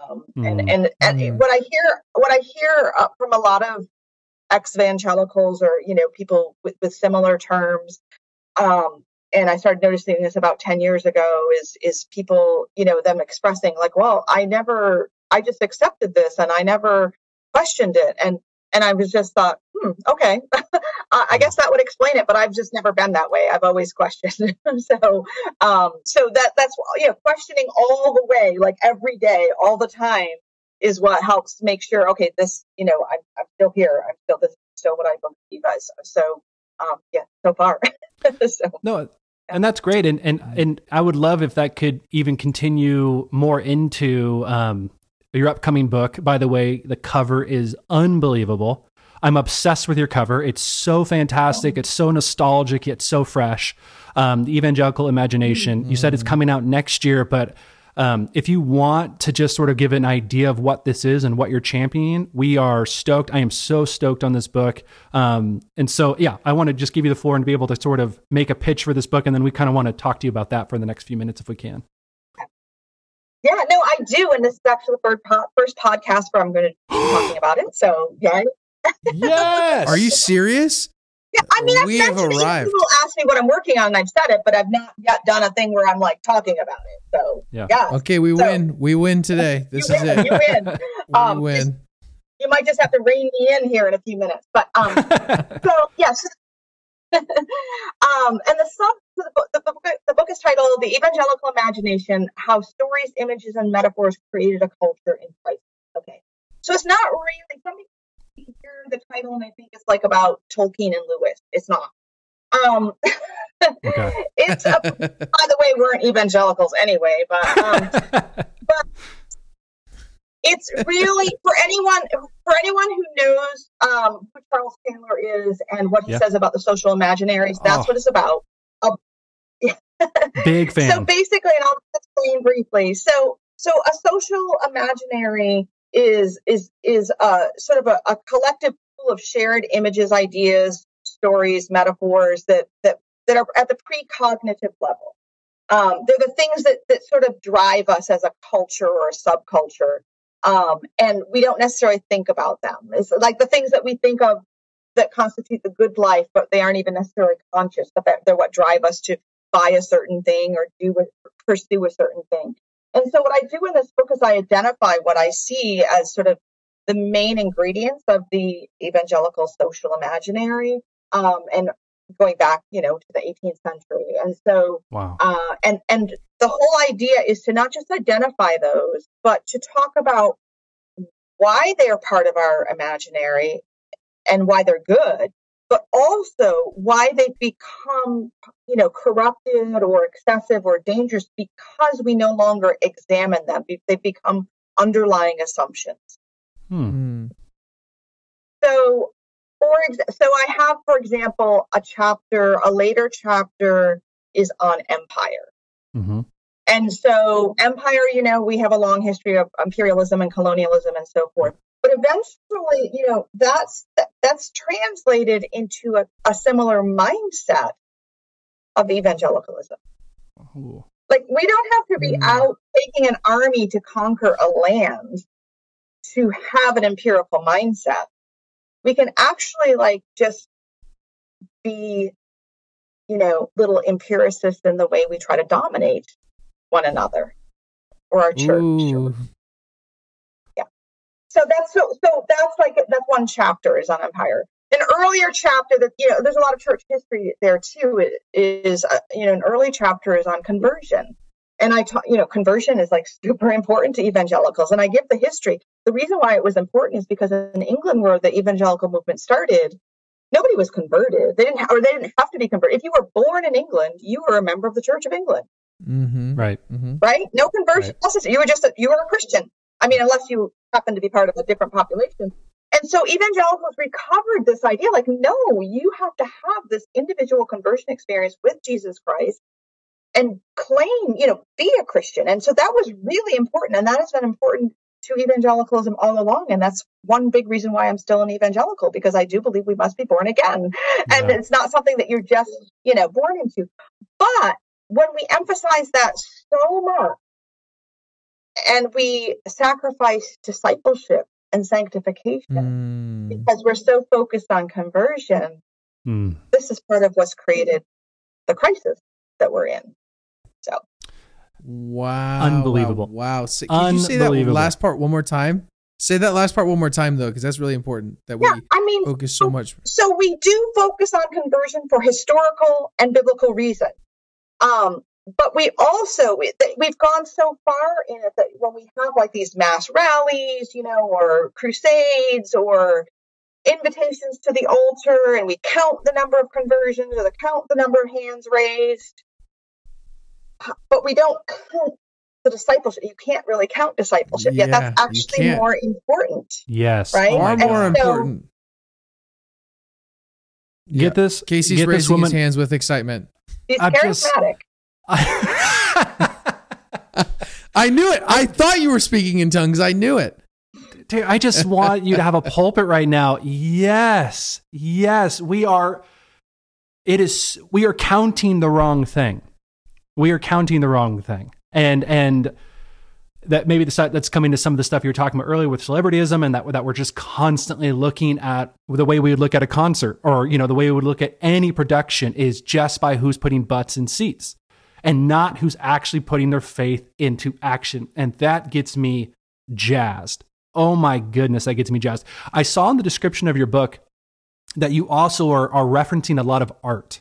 um, mm. and and, and mm. what I hear what I hear uh, from a lot of ex-evangelicals or you know people with, with similar terms um, and I started noticing this about 10 years ago is is people you know them expressing like well I never I just accepted this and I never questioned it and and I was just thought, hmm, okay, I guess that would explain it. But I've just never been that way. I've always questioned. so, um, so that that's you know, questioning all the way, like every day, all the time, is what helps make sure. Okay, this, you know, I'm, I'm still here. I'm still this. Is still what I believe as. So, um, yeah, so far. so, no, and that's great and and and I would love if that could even continue more into um, your upcoming book. By the way, the cover is unbelievable. I'm obsessed with your cover. It's so fantastic. It's so nostalgic yet so fresh. Um, the Evangelical Imagination. Mm-hmm. You said it's mm. coming out next year, but um, if you want to just sort of give an idea of what this is and what you're championing, we are stoked. I am so stoked on this book. Um, and so, yeah, I want to just give you the floor and be able to sort of make a pitch for this book. And then we kind of want to talk to you about that for the next few minutes if we can. Yeah, no, I do, and this is actually the first, first podcast where I'm going to be talking about it. So, yeah. yes. Are you serious? Yeah, I mean, I've We have arrived. People ask me what I'm working on, and I've said it, but I've not yet done a thing where I'm like talking about it. So Yeah. yeah, Okay, we So- win. We win today. This is win. it. You win. We Um, win. You might just have to rein me in here in a few minutes, but um, so yes. um, and the sub the book, the book the book is titled "The Evangelical Imagination: How Stories, Images, and Metaphors Created a Culture in Christ." Okay, so it's not really some people hear the title and I think it's like about Tolkien and Lewis. It's not. Um, Okay. it's a, by the way, we're evangelicals anyway, but um, it's really for anyone for anyone who knows um, who Charles Taylor is and what he Yeah. says about the social imaginaries. That's Oh. what it's about. Big fan. So basically, and I'll explain briefly. So so a social imaginary is is is uh, sort of a, a collective pool of shared images, ideas, stories, metaphors that that that are at the precognitive level. Um, they're the things that that sort of drive us as a culture or a subculture, um, and we don't necessarily think about them. It's like the things that we think of that constitute the good life, but they aren't even necessarily conscious. But they're, they're what drive us to buy a certain thing or do a, pursue a certain thing. And so, what I do in this book is I identify what I see as sort of the main ingredients of the evangelical social imaginary, um, and going back, you know, to the 18th century. And so, wow. uh, and and the whole idea is to not just identify those, but to talk about why they are part of our imaginary and why they're good, but also why they've become, you know, corrupted or excessive or dangerous because we no longer examine them. They've become underlying assumptions. Hmm. Hmm. So, for so I have, for example, a chapter, a later chapter is on empire. hmm And so, empire, you know, we have a long history of imperialism and colonialism and so forth. But eventually, you know, that's that's translated into a, a similar mindset of evangelicalism. Ooh. Like we don't have to be Mm. out taking an army to conquer a land to have an empirical mindset. We can actually like just be, you know, little empiricists in the way we try to dominate one another or our church. Ooh. So that's so so that's like that's one chapter is on empire. An earlier chapter that you know there's a lot of church history there too i- is uh, you know an early chapter is on conversion. And I taught, you know, conversion is like super important to evangelicals. And I give the history. The reason why it was important is because in England, where the evangelical movement started, nobody was converted. They didn't, ha- or they didn't have to be converted. If you were born in England, you were a member of the Church of England Mm-hmm. Right. Mm-hmm. right? No conversion Right. necessary. You were just a, you were a Christian. I mean, unless you happen to be part of a different population. And so evangelicals recovered this idea, like, no, you have to have this individual conversion experience with Jesus Christ and claim, you know, be a Christian. And so that was really important, and that has been important to evangelicalism all along. And that's one big reason why I'm still an evangelical because I do believe we must be born again, and it's not something that you're just, you know, born into. But when we emphasize that so much and we sacrifice discipleship and sanctification Mm. because we're so focused on conversion, Hmm. this is part of what's created the crisis that we're in. So, Wow. Unbelievable. Wow. wow. Say, could you say that Unbelievable. last part one more time? Say that last part one more time though, because that's really important that we yeah, I mean, focus so much. so we do focus on conversion for historical and biblical reasons. Um, but we also we, th- we've gone so far in it that when we have like these mass rallies, you know, or crusades or invitations to the altar, and we count the number of conversions or the count the number of hands raised, but we don't count the discipleship. You can't really count discipleship yet. That's actually more important. Yes. Right? Far And more so- important. Yeah. Get this. Casey's get this raising woman. his hands with excitement. He's I'm just- charismatic. I knew it. I thought you were speaking in tongues. I knew it. Dude, I just want you to have a pulpit right now. Yes. Yes. We are, it is, we are counting the wrong thing. We are counting the wrong thing. And, and that maybe the that's coming to some of the stuff you were talking about earlier with celebrityism and that that we're just constantly looking at the way we would look at a concert or you know the way we would look at any production is just by who's putting butts in seats and not who's actually putting their faith into action and that gets me jazzed oh my goodness that gets me jazzed i saw in the description of your book that you also are, are referencing a lot of art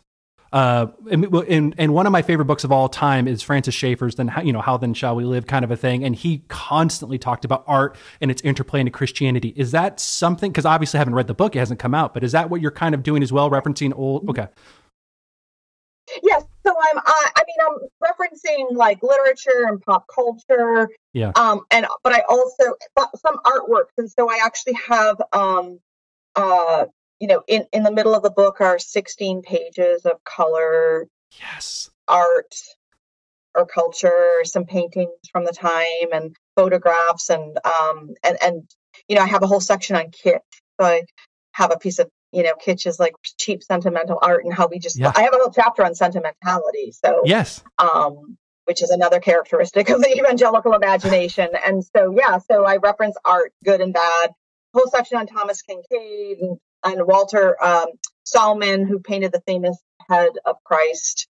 uh, and, and, and one of my favorite books of all time is Francis Schaeffer's "Then you know How Then Shall We Live" kind of a thing, and he constantly talked about art and its interplay into Christianity. Is that something? Because obviously, I haven't read the book; it hasn't come out. But is that what you're kind of doing as well, referencing old? Okay. Yes. I'm. I, I mean, I'm referencing like literature and pop culture. Yeah. Um. And but I also some artworks, and so I actually have um, uh, you know, in, in the middle of the book are 16 pages of color, yes, art or culture, some paintings from the time and photographs and um and and you know, I have a whole section on kitsch. So I have a piece of you know, kitsch is like cheap sentimental art and how we just yeah. I have a whole chapter on sentimentality. So yes. Um which is another characteristic of the evangelical imagination. And so yeah, so I reference art, good and bad, whole section on Thomas Kinkade and and Walter um, Sallman, who painted the famous head of Christ.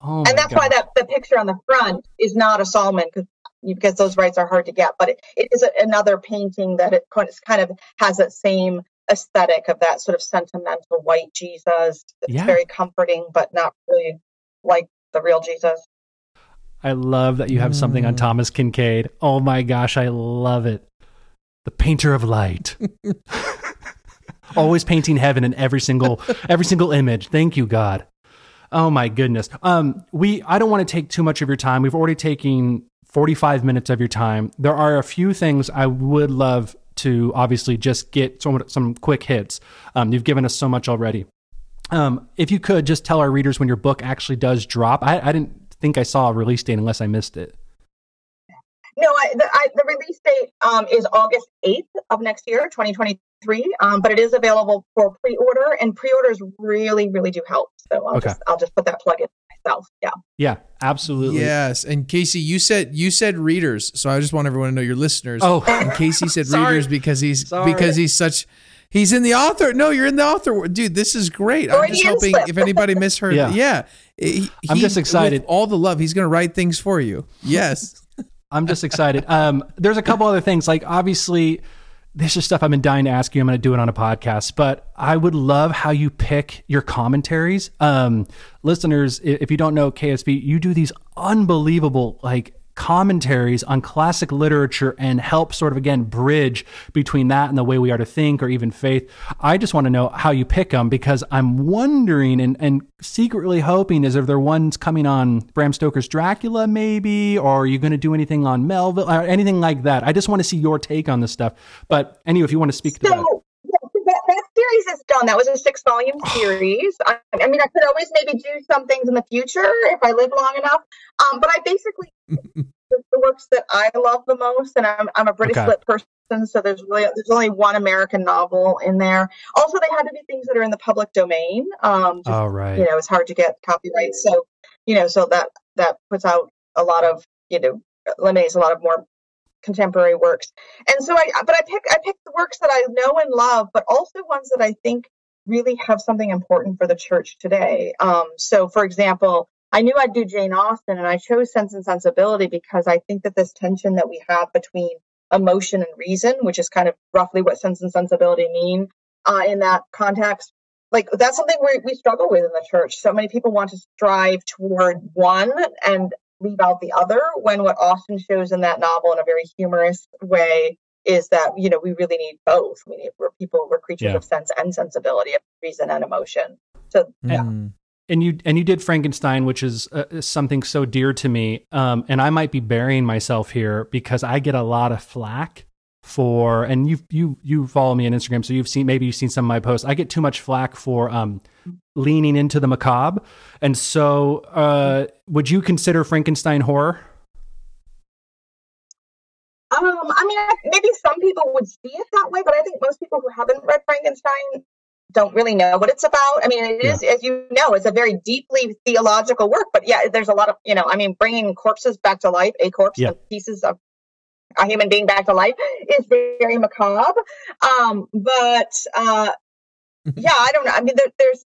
Oh and that's why that the picture on the front is not a Sallman because because those rights are hard to get, but it, it is a, another painting that it kind of has that same aesthetic of that sort of sentimental white Jesus. It's yeah. very comforting, but not really like the real Jesus. I love that you have mm. something on mm. Thomas Kinkade. Oh my gosh, I love it. The painter of light. always painting heaven in every single every single image. Thank you, God. Oh my goodness. Um, we I don't want to take too much of your time. We've already taken 45 minutes of your time. There are a few things I would love to obviously just get some some quick hits. Um, you've given us so much already. Um, if you could just tell our readers when your book actually does drop. I, I didn't think I saw a release date unless I missed it. No, I, the, I, the release date um, is August 8th of next year, 2023 um, but it is available for pre-order, and pre-orders really, really do help. So I'll okay. just I'll just put that plug in myself. Yeah. Yeah, absolutely. Yes, and Casey, you said you said readers, so I just want everyone to know your listeners. Oh, and Casey said readers because he's Sorry. because he's such. He's in the author. No, you're in the author. Dude, this is great. I'm just hoping slip. if anybody misheard. yeah. yeah. He, I'm just excited. all the love, he's going to write things for you. Yes. I'm just excited. Um, there's a couple other things. Like obviously, this is stuff I've been dying to ask you. I'm going to do it on a podcast, but I would love how you pick your commentaries. Um, listeners, if you don't know KSP, you do these unbelievable, like commentaries on classic literature and help sort of again bridge between that and the way we are to think or even faith. I just want to know how you pick them because I'm wondering and, and secretly hoping is if there ones coming on Bram Stoker's Dracula maybe or are you going to do anything on Melville or anything like that. I just want to see your take on this stuff. But anyway, if you want to speak to so, that. That, that, series is done. That was a six volume series. I, I, mean, I could always maybe do some things in the future if I live long enough. Um, but I basically the works that I love the most, and I'm I'm a British okay. lit person, so there's really there's only one American novel in there. Also, they had to be things that are in the public domain. Um, just, oh right. You know, it's hard to get copyright, so you know, so that that puts out a lot of you know eliminates a lot of more contemporary works. And so I but I pick I pick the works that I know and love, but also ones that I think really have something important for the church today. Um, so for example, I knew I'd do Jane Austen, and I chose Sense and Sensibility because I think that this tension that we have between emotion and reason, which is kind of roughly what Sense and Sensibility mean uh, in that context, like that's something we, we struggle with in the church. So many people want to strive toward one and leave out the other, when what Austen shows in that novel in a very humorous way is that you know we really need both. We need we're people, we're creatures yeah. of sense and sensibility, of reason and emotion. So yeah. Mm and you and you did Frankenstein, which is uh, something so dear to me. Um, and I might be burying myself here because I get a lot of flack for, and you you you follow me on Instagram, so you've seen maybe you've seen some of my posts. I get too much flack for um, leaning into the macabre, and so uh, would you consider Frankenstein horror? Um, I mean, maybe some people would see it that way, but I think most people who haven't read Frankenstein don't really know what it's about. I mean, it is, as you know, it's a very deeply theological work. But yeah, there's a lot of you know, I mean, bringing corpses back to life, a corpse, Yeah. pieces of a human being back to life is very macabre. Um, but uh, yeah, I don't know. I mean, there, there's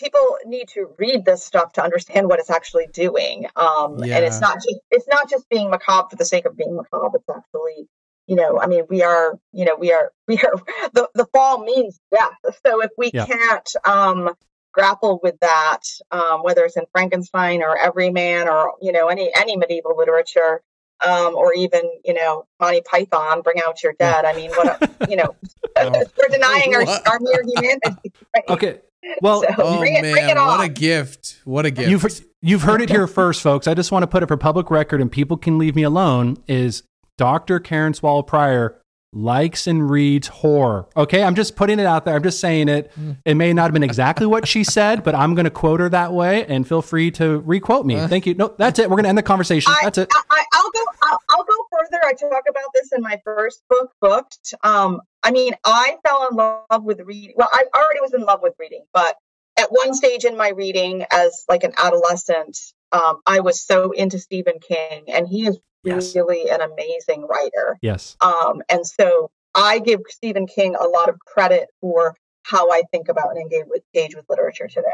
people need to read this stuff to understand what it's actually doing. Um, and it's not just it's not just being macabre for the sake of being macabre. It's actually you know, I mean, we are, you know, we are, we are, the, the fall means death. So if we Yeah. can't um, grapple with that, um, whether it's in Frankenstein or Everyman or, you know, any, any medieval literature, um, or even, you know, Monty Python, Bring Out Your Dead. I mean, what, a, you know, we're denying our, our mere humanity. right? Okay. Well, So- Oh Bring it- man, bring it what a gift! What a gift! You've you've heard it here first, folks. I just want to put it for public record, and people can leave me alone. Is Dr. Karen Swallow Prior likes and reads horror? Okay, I'm just putting it out there. I'm just saying it. It may not have been exactly what she said, but I'm going to quote her that way, and feel free to requote me. Thank you. No, that's it. We're going to end the conversation. I, That's it. I, I- I'll go. I'll, I'll go further. I talk about this in my first book, Booked. Um, I mean, I fell in love with reading. Well, I already was in love with reading, but at one stage in my reading, as like an adolescent, um, I was so into Stephen King, and he is Yes. really an amazing writer. Yes. Um, and so I give Stephen King a lot of credit for how I think about and engage with, engage with literature today.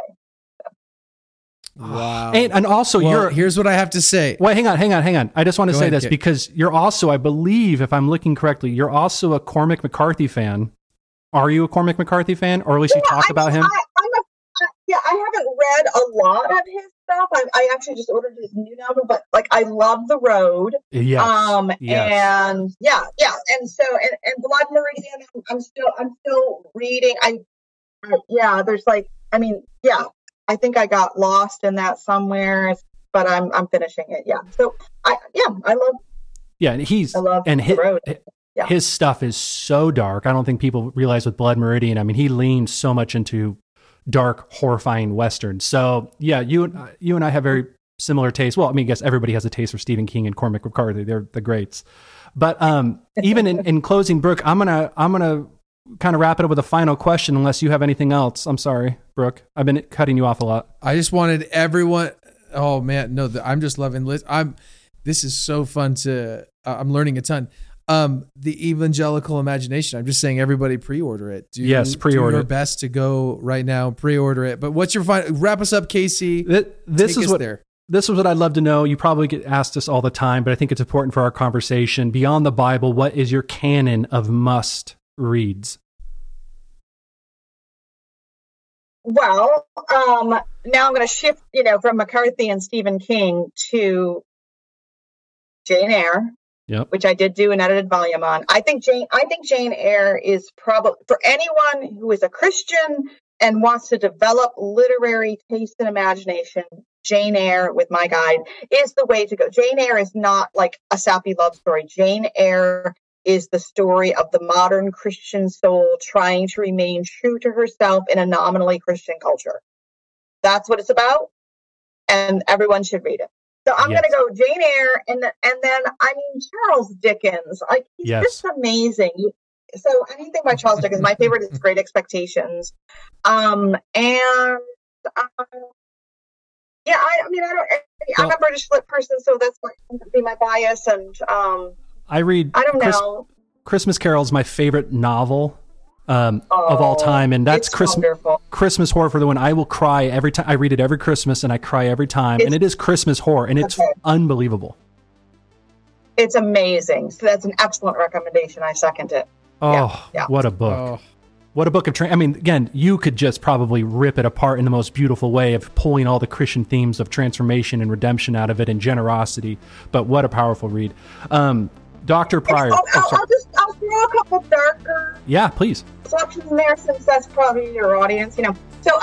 wow. And and also well, you're here's what I have to say. Wait, hang on, hang on, hang on. I just want to Go say ahead, this Kit. because you're also, I believe, if I'm looking correctly, you're also a Cormac McCarthy fan. Are you a Cormac McCarthy fan, or at least you talk I about mean, him? I, I'm a, I, yeah, I haven't read a lot of his stuff. I, I actually just ordered his new novel, but like I love The Road. Yes. Um, yes. and yeah, yeah, and so and, and Blood Meridian. I'm, still I'm still reading. I, yeah, there's like I mean yeah, I think I got lost in that somewhere, but I'm I'm finishing it. Yeah, so I yeah I love yeah, and he's I love and The his, Road. Yeah. his stuff is so dark. I don't think people realize with Blood Meridian. I mean, he leans so much into dark, horrifying western. So yeah, you and you and I have very similar tastes. Well, I mean, I guess everybody has a taste for Stephen King and Cormac McCarthy. They're the greats. But um, even in, in closing, Brook, I'm gonna I'm gonna kind of wrap it up with a final question, unless you have anything else. I'm sorry, Brook. I've been cutting you off a lot. I just wanted everyone. Oh man, no, the, I'm just loving. Liz. I'm. This is so fun to. Uh, I'm learning a ton. Um, the evangelical imagination. I'm just saying, everybody pre-order it. Do, Yes, pre-order Do your best to go right now, pre-order it. But what's your final? Wrap us up, Casey. Th- This Take is us what there. this is what I'd love to know. You probably get asked this all the time, but I think it's important for our conversation. Beyond the Bible, what is your canon of must reads? Well, um, now I'm going to shift, you know, from McCarthy and Stephen King to Jane Eyre, Yep. which I did do an edited volume on. I think Jane, I think Jane Eyre is probably for anyone who is a Christian and wants to develop literary taste and imagination. Jane Eyre, with my guide, is the way to go. Jane Eyre is not like a sappy love story. Jane Eyre is the story of the modern Christian soul trying to remain true to herself in a nominally Christian culture. That's what it's about, and everyone should read it. So I'm Yes. going to go Jane Eyre, and and then I mean Charles Dickens. Like he's Yes. just amazing. So anything by Charles Dickens, my favorite is Great Expectations, um, and um, yeah, I, I mean I don't. I'm Well- a British lit person, so that's what would be my bias, and um, I read I don't Chris- know. Christmas Carol is my favorite novel um, of all Oh, time, and that's Christmas wonderful. Christmas horror for the one I will cry every time. I read it every Christmas, and I cry every time. and It's- it is Christmas horror, and it's Okay. unbelievable. It's amazing. So that's an excellent recommendation. I second it. Oh, Yeah, yeah. what a book! Oh, What a book of tra- I mean, again, you could just probably rip it apart in the most beautiful way of pulling all the Christian themes of transformation and redemption out of it and generosity. But what a powerful read. Um, Dr. Prior. I'll, oh, I'll, sorry. I'll just I'll throw a couple darker yeah, please. selections in there since that's probably your audience, you know. So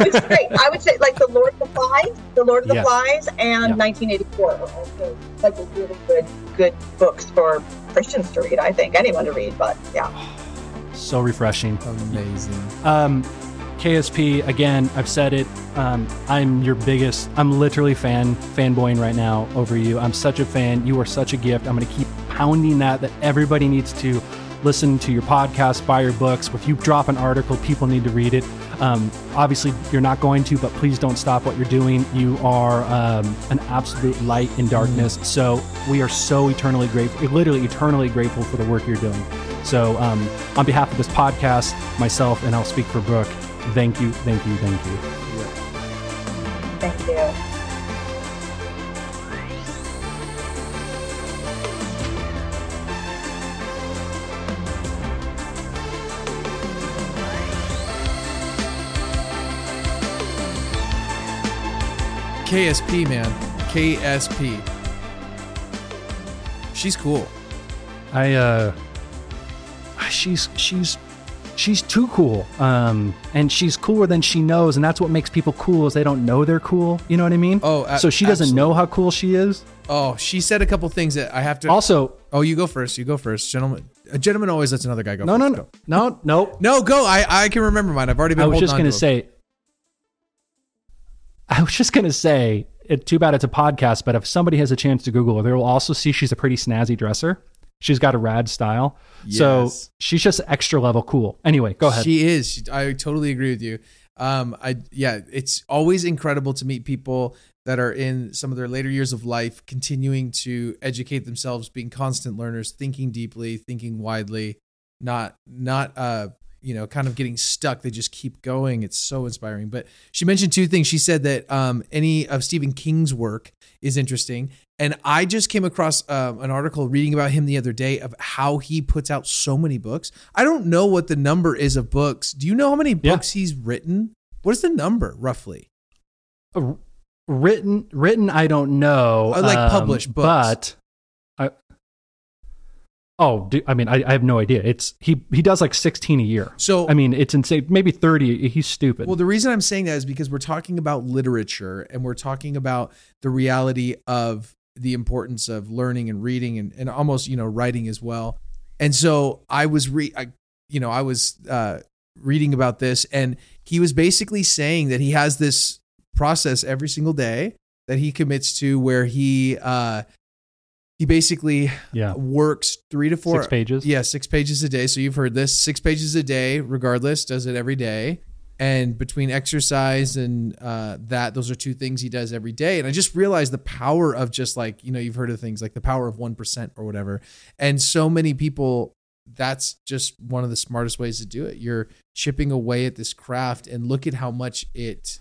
it's great. I would say like the Lord of the Flies, the Lord of the Yes. Flies, and Yeah. 1984 are also like really good good books for Christians to read. I think anyone to read, but yeah. So refreshing. amazing. Um, KSP again. I've said it. Um, I'm your biggest. I'm literally fan fanboying right now over you. I'm such a fan. You are such a gift. I'm going to keep pounding that. That everybody needs to listen to your podcast, buy your books. If you drop an article, people need to read it. Um, obviously, you're not going to, but please don't stop what you're doing. You are um, an absolute light in darkness. So we are so eternally grateful, literally eternally grateful for the work you're doing. So, um, on behalf of this podcast, myself, and I'll speak for Brook, thank you, thank you, thank you. Thank you. KSP, man. KSP. She's cool. I uh she's she's she's too cool. Um and she's cooler than she knows and that's what makes people cool is they don't know they're cool. You know what I mean? Oh, a- so she doesn't absolutely. know how cool she is. Oh, she said a couple things that I have to. Also, oh, you go first. You go first, gentleman. A gentleman always lets another guy go. no no first. no. Go. No, no. No, go. I I can remember mine. I've already been. I was just going to to 'em. say I was just going to say it too bad it's a podcast, but if somebody has a chance to Google her, they will also see she's a pretty snazzy dresser. She's got a rad style. So she's just extra level cool. Anyway, go ahead. She is. She, I totally agree with you. Um, I yeah, it's always incredible to meet people that are in some of their later years of life, continuing to educate themselves, being constant learners, thinking deeply, thinking widely, not not uh you know kind of getting stuck. They just keep going. It's so inspiring. But she mentioned two things. She said that um, any of Stephen King's work is interesting. And I just came across um, an article reading about him the other day of how he puts out so many books. I don't know what the number is of books. Do you know how many Yeah. books he's written? What is the number roughly? Uh, written written I don't know. Uh, like um, published books. But I Oh, do, I mean I, I have no idea. It's he he does like 16 a year. So I mean, it's insane. Maybe 30. He's stupid. Well, the reason I'm saying that is because we're talking about literature and we're talking about the reality of the importance of learning and reading and, and almost, you know, writing as well. And so I was re I, you know, I was uh reading about this and he was basically saying that he has this process every single day that he commits to where he uh he basically yeah. works 3 to 4 Six pages. yeah, six pages a day. So you've heard this six pages a day, regardless, does it every day. And between exercise and uh, that, those are two things he does every day. And I just realized the power of just like, you know, you've heard of things like the power of 1% or whatever. And so many people, that's just one of the smartest ways to do it. You're chipping away at this craft and look at how much it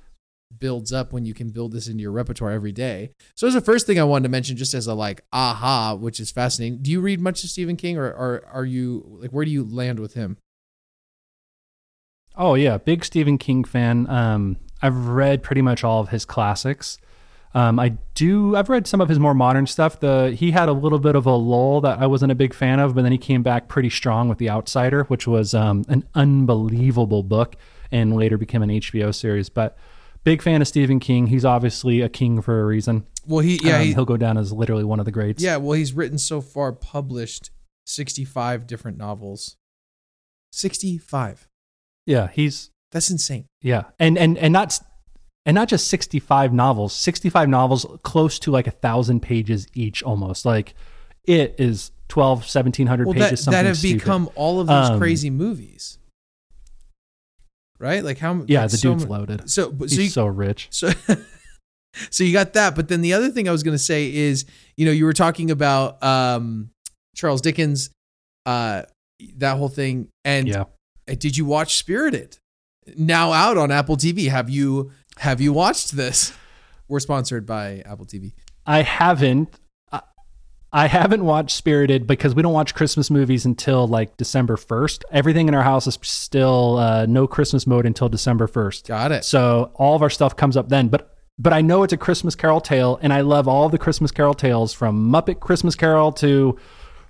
builds up when you can build this into your repertoire every day. So as the first thing I wanted to mention, just as a like aha, which is fascinating. Do you read much of Stephen King, or, or are you like where do you land with him? Oh yeah, big Stephen King fan. Um, I've read pretty much all of his classics. Um, I do. I've read some of his more modern stuff. The he had a little bit of a lull that I wasn't a big fan of, but then he came back pretty strong with The Outsider, which was um, an unbelievable book and later became an HBO series. But big fan of Stephen King. He's obviously a king for a reason. Well, he yeah Um, he, he'll go down as literally one of the greats. yeah well he's written so far published sixty five different novels. Sixty five. Yeah. He's That's insane. Yeah, and and and not and not just sixty five novels. Sixty five novels, close to like a thousand pages each, almost. Like it is 12, 1700 Well, pages. that something that have stupid. become all of those Um, crazy movies, right? Like how? Yeah, like the so dude's loaded. So, but- He's so you, so rich. So, so you got that, but then the other thing I was going to say is, you know, you were talking about um, Charles Dickens, uh, that whole thing, and Yeah. Uh, did you watch Spirited? Now out on Apple TV. Have you have you watched this? We're sponsored by Apple TV. I haven't. I- I haven't watched Spirited because we don't watch Christmas movies until like December 1st. Everything in our house is still uh, no Christmas mode until December 1st. Got it. So all of our stuff comes up then. But but I know it's a Christmas Carol tale, and I love all the Christmas Carol tales from Muppet Christmas Carol to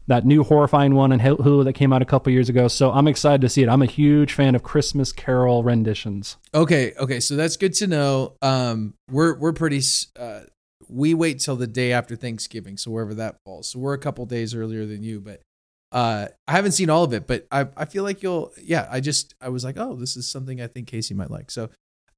that new horrifying one in Hulu that came out a couple years ago. So I'm excited to see it. I'm a huge fan of Christmas Carol renditions. Okay, okay, so that's good to know. Um, we're we're pretty. Uh, we wait till the day after Thanksgiving, so wherever that falls. So we're a couple days earlier than you, but uh, I haven't seen all of it. But I I feel like you'll. Yeah, I just I was like, oh, this is something I think Casey might like. So,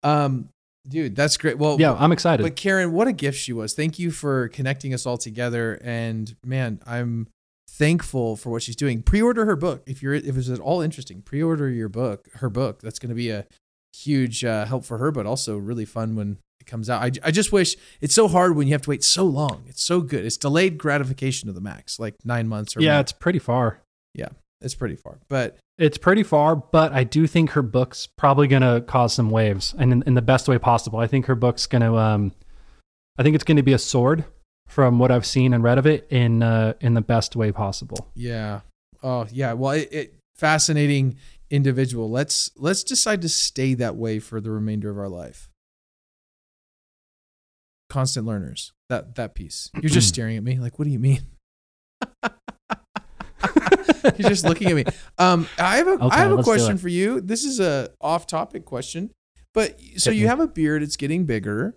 um, dude, that's great. Well, Yeah, I'm excited. but Karen, what a gift she was. Thank you for connecting us all together. And man, I'm thankful for what she's doing. Pre-order her book if you're if it's at all interesting. Pre-order your book, her book. That's going to be a huge uh, help for her, but also really fun when it comes out. I, I just wish it's so hard when you have to wait so long. It's so good. It's delayed gratification to the max, like nine months or yeah, more. it's pretty far. Yeah, it's pretty far. But It's pretty far, but I do think her book's probably going to cause some waves, and in, in the best way possible. I think her book's going to, um, I think it's going to be a sword from what I've seen and read of it in uh, in the best way possible. yeah, oh yeah. Well, it, it fascinating individual. Let's let's decide to stay that way for the remainder of our life. Constant learners. That that piece. You're just staring at me like, what do you mean? You're just looking at me. Um, I have a I Okay, have a question for you. This is a off topic question, but so you have a beard. It's getting bigger.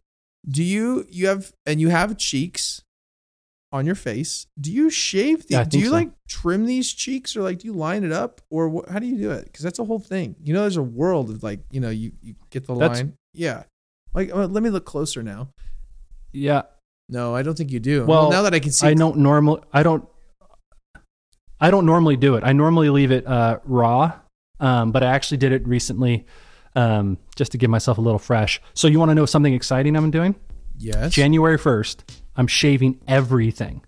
Do you you have and you have cheeks on your face? Do you shave? The, Yeah, do you so. like trim these cheeks or like do you line it up or what, how do you do it? Because that's a whole thing. You know, there's a world of like you know you you get the That's- line. Yeah. Like uh, let me look closer now. Yeah, No, I don't think you do. Well, now that I can see, I don't normally. I don't. I don't normally do it. I normally leave it uh, raw, um, but I actually did it recently um, just to give myself a little fresh. So you want to know something exciting I'm doing? Yes. January 1st, I'm shaving everything.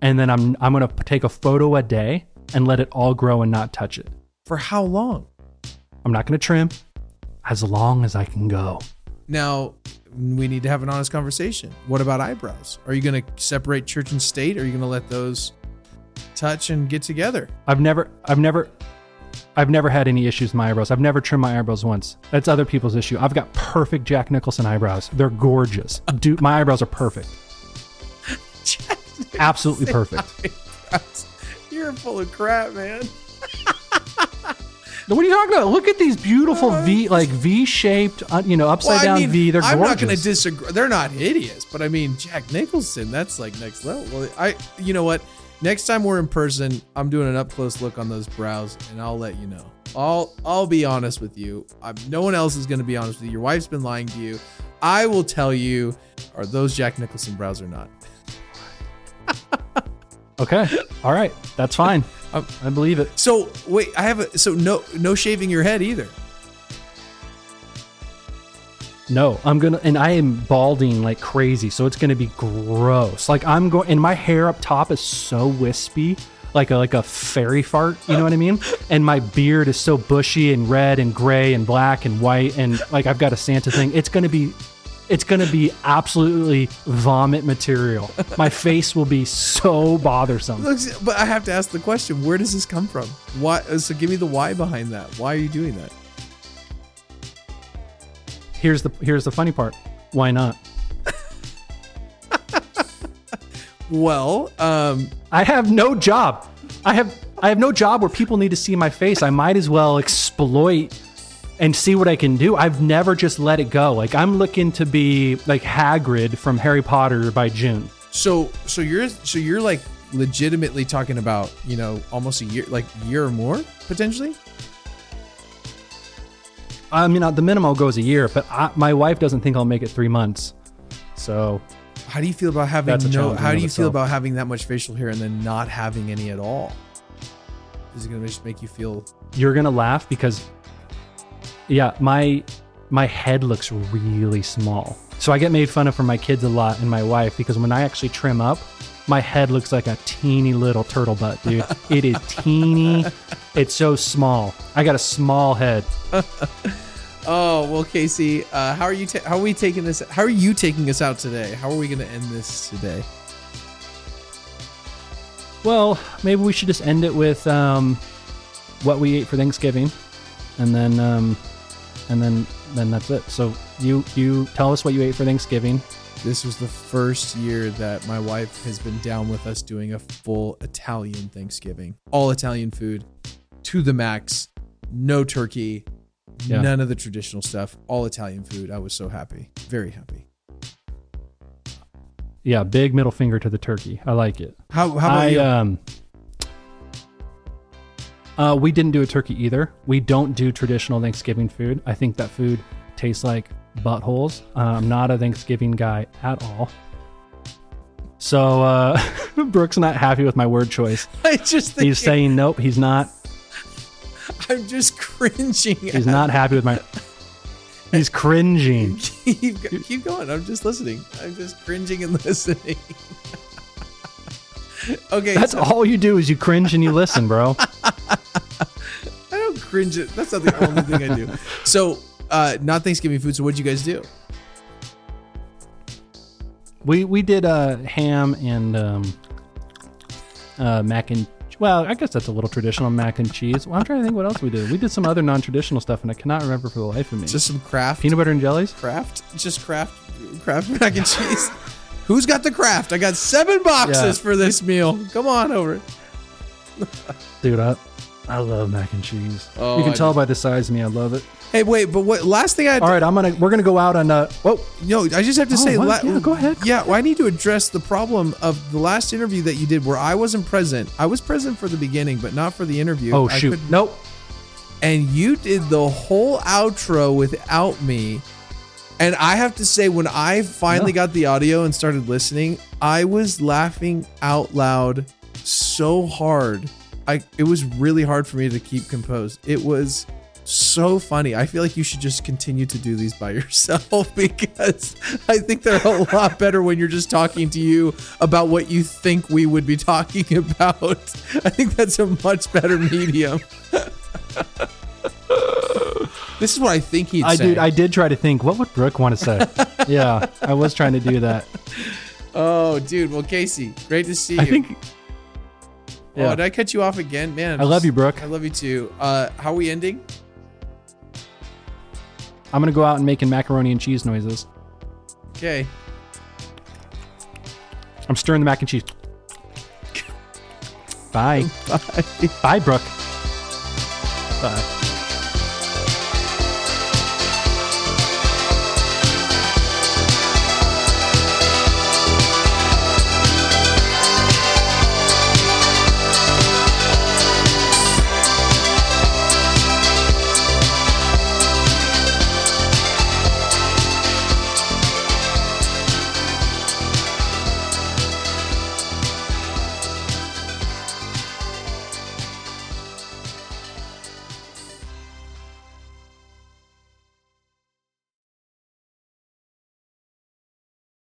And then I'm I'm going to take a photo a day and let it all grow and not touch it. For how long? I'm not going to trim as long as I can go. Now, we need to have an honest conversation. What about eyebrows? Are you going to separate church and state? Or are you going to let those touch and get together? I've never I've never I've never had any issues with my eyebrows. I've never trimmed my eyebrows once. That's other people's issue. I've got perfect Jack Nicholson eyebrows. They're gorgeous. Dude, my eyebrows are perfect. Absolutely perfect. You're full of crap, man. What are you talking about? Look at these beautiful V, like V-shaped, uh, you know, upside down V. They're gorgeous. I'm gorgeous. not going to disagree. They're not hideous, but I mean, Jack Nicholson, that's like next level. Well, I, you know what? Next time we're in person, I'm doing an up close look on those brows, and I'll let you know. I'll, I'll be honest with you. i no one else is going to be honest with you. Your wife's been lying to you. I will tell you, are those Jack Nicholson brows or not? Okay. All right. That's fine. Um, I believe it. So wait, I have a so no no shaving your head either. No, I'm gonna, and I am balding like crazy, so it's gonna be gross. Like I'm going, and my hair up top is so wispy, like a like a fairy fart. You know what I mean? And my beard is so bushy and red and gray and black and white, and like I've got a Santa thing. It's gonna be, it's gonna be absolutely vomit material. My face will be so bothersome. But I have to ask the question: Where does this come from? Why? So give me the why behind that. Why are you doing that? Here's the here's the funny part. Why not? Well, um, I have no job. I have I have no job where people need to see my face. I might as well exploit and see what I can do. I've never just let it go. Like I'm looking to be like Hagrid from Harry Potter by June. so so you're so you're like legitimately talking about you know almost a year, like year or more potentially. I mean, the minimum goes a year, but I, my wife doesn't think I'll make it three months. So How do you feel about having no? How do you feel itself. about having that much facial hair and then not having any at all? Is it gonna just make you feel? you're gonna laugh because, yeah, my my head looks really small. So I get made fun of from my kids a lot and my wife because when I actually trim up, my head looks like a teeny little turtle butt, dude. it is teeny. It's so small. I got a small head. Oh well, Casey, uh, how are you? Ta- how are we taking this? How are you taking us out today? How are we gonna end this today? Well, maybe we should just end it with um, what we ate for Thanksgiving, and then um, and then then that's it. So you you tell us what you ate for Thanksgiving. This was the first year that my wife has been down with us doing a full Italian Thanksgiving. All Italian food to the max. No turkey. Yeah. None of the traditional stuff. All Italian food. I was so happy. Very happy. Yeah, big middle finger to the turkey. I like it. How, how about I you? um uh we didn't do a turkey either. We don't do traditional Thanksgiving food. I think that food tastes like buttholes. Uh, I'm not a Thanksgiving guy at all. So uh, Brook's not happy with my word choice. I just think He's saying nope. He's not. I'm just cringing. He's not happy with my. He's cringing. keep, keep going. I'm just listening. I'm just cringing and listening. okay, That's so all you do is you cringe and you listen, bro. I don't cringe. It. That's not the only thing I do. So, uh, not Thanksgiving food. So, what'd you guys do? We we did uh, ham and um, uh, mac and well, I guess that's a little traditional mac and cheese. Well, I'm trying to think what else we did. We did some other non-traditional stuff, and I cannot remember for the life of me. Just some Kraft, peanut butter and jellies. Kraft, just Kraft, Kraft mac and cheese. Who's got the Kraft? I got seven boxes Yeah. for this meal. Come on over. Dude, I, I love mac and cheese. Oh, you can I tell by the size of me, I love it. Hey, wait, but what? Last thing I All right, I'm gonna we're gonna go out on uh whoa No, I just have to Oh, say. what? Yeah, go ahead. Yeah, well, I need to address the problem of the last interview that you did, where I wasn't present. I was present for the beginning, but not for the interview. oh I shoot couldn't- nope And you did the whole outro without me. And I have to say, when I finally got the audio and started listening, I was laughing out loud so hard. I it was really hard for me to keep composed. It was so funny. I feel like you should just continue to do these by yourself because I think they're a lot better when you're just talking to you about what you think we would be talking about. I think that's a much better medium. this is what I think he'd I say. did I did try to think what would Brook want to say. yeah, I was trying to do that. oh, dude. Well, Casey, great to see you. I think Oh, yeah. did I cut you off again, man? I love you, Brook. I love you too. Uh, how are we ending? I'm gonna go out and making macaroni and cheese noises. Okay. I'm stirring the mac and cheese. Bye. Bye. Bye, Brook. Bye.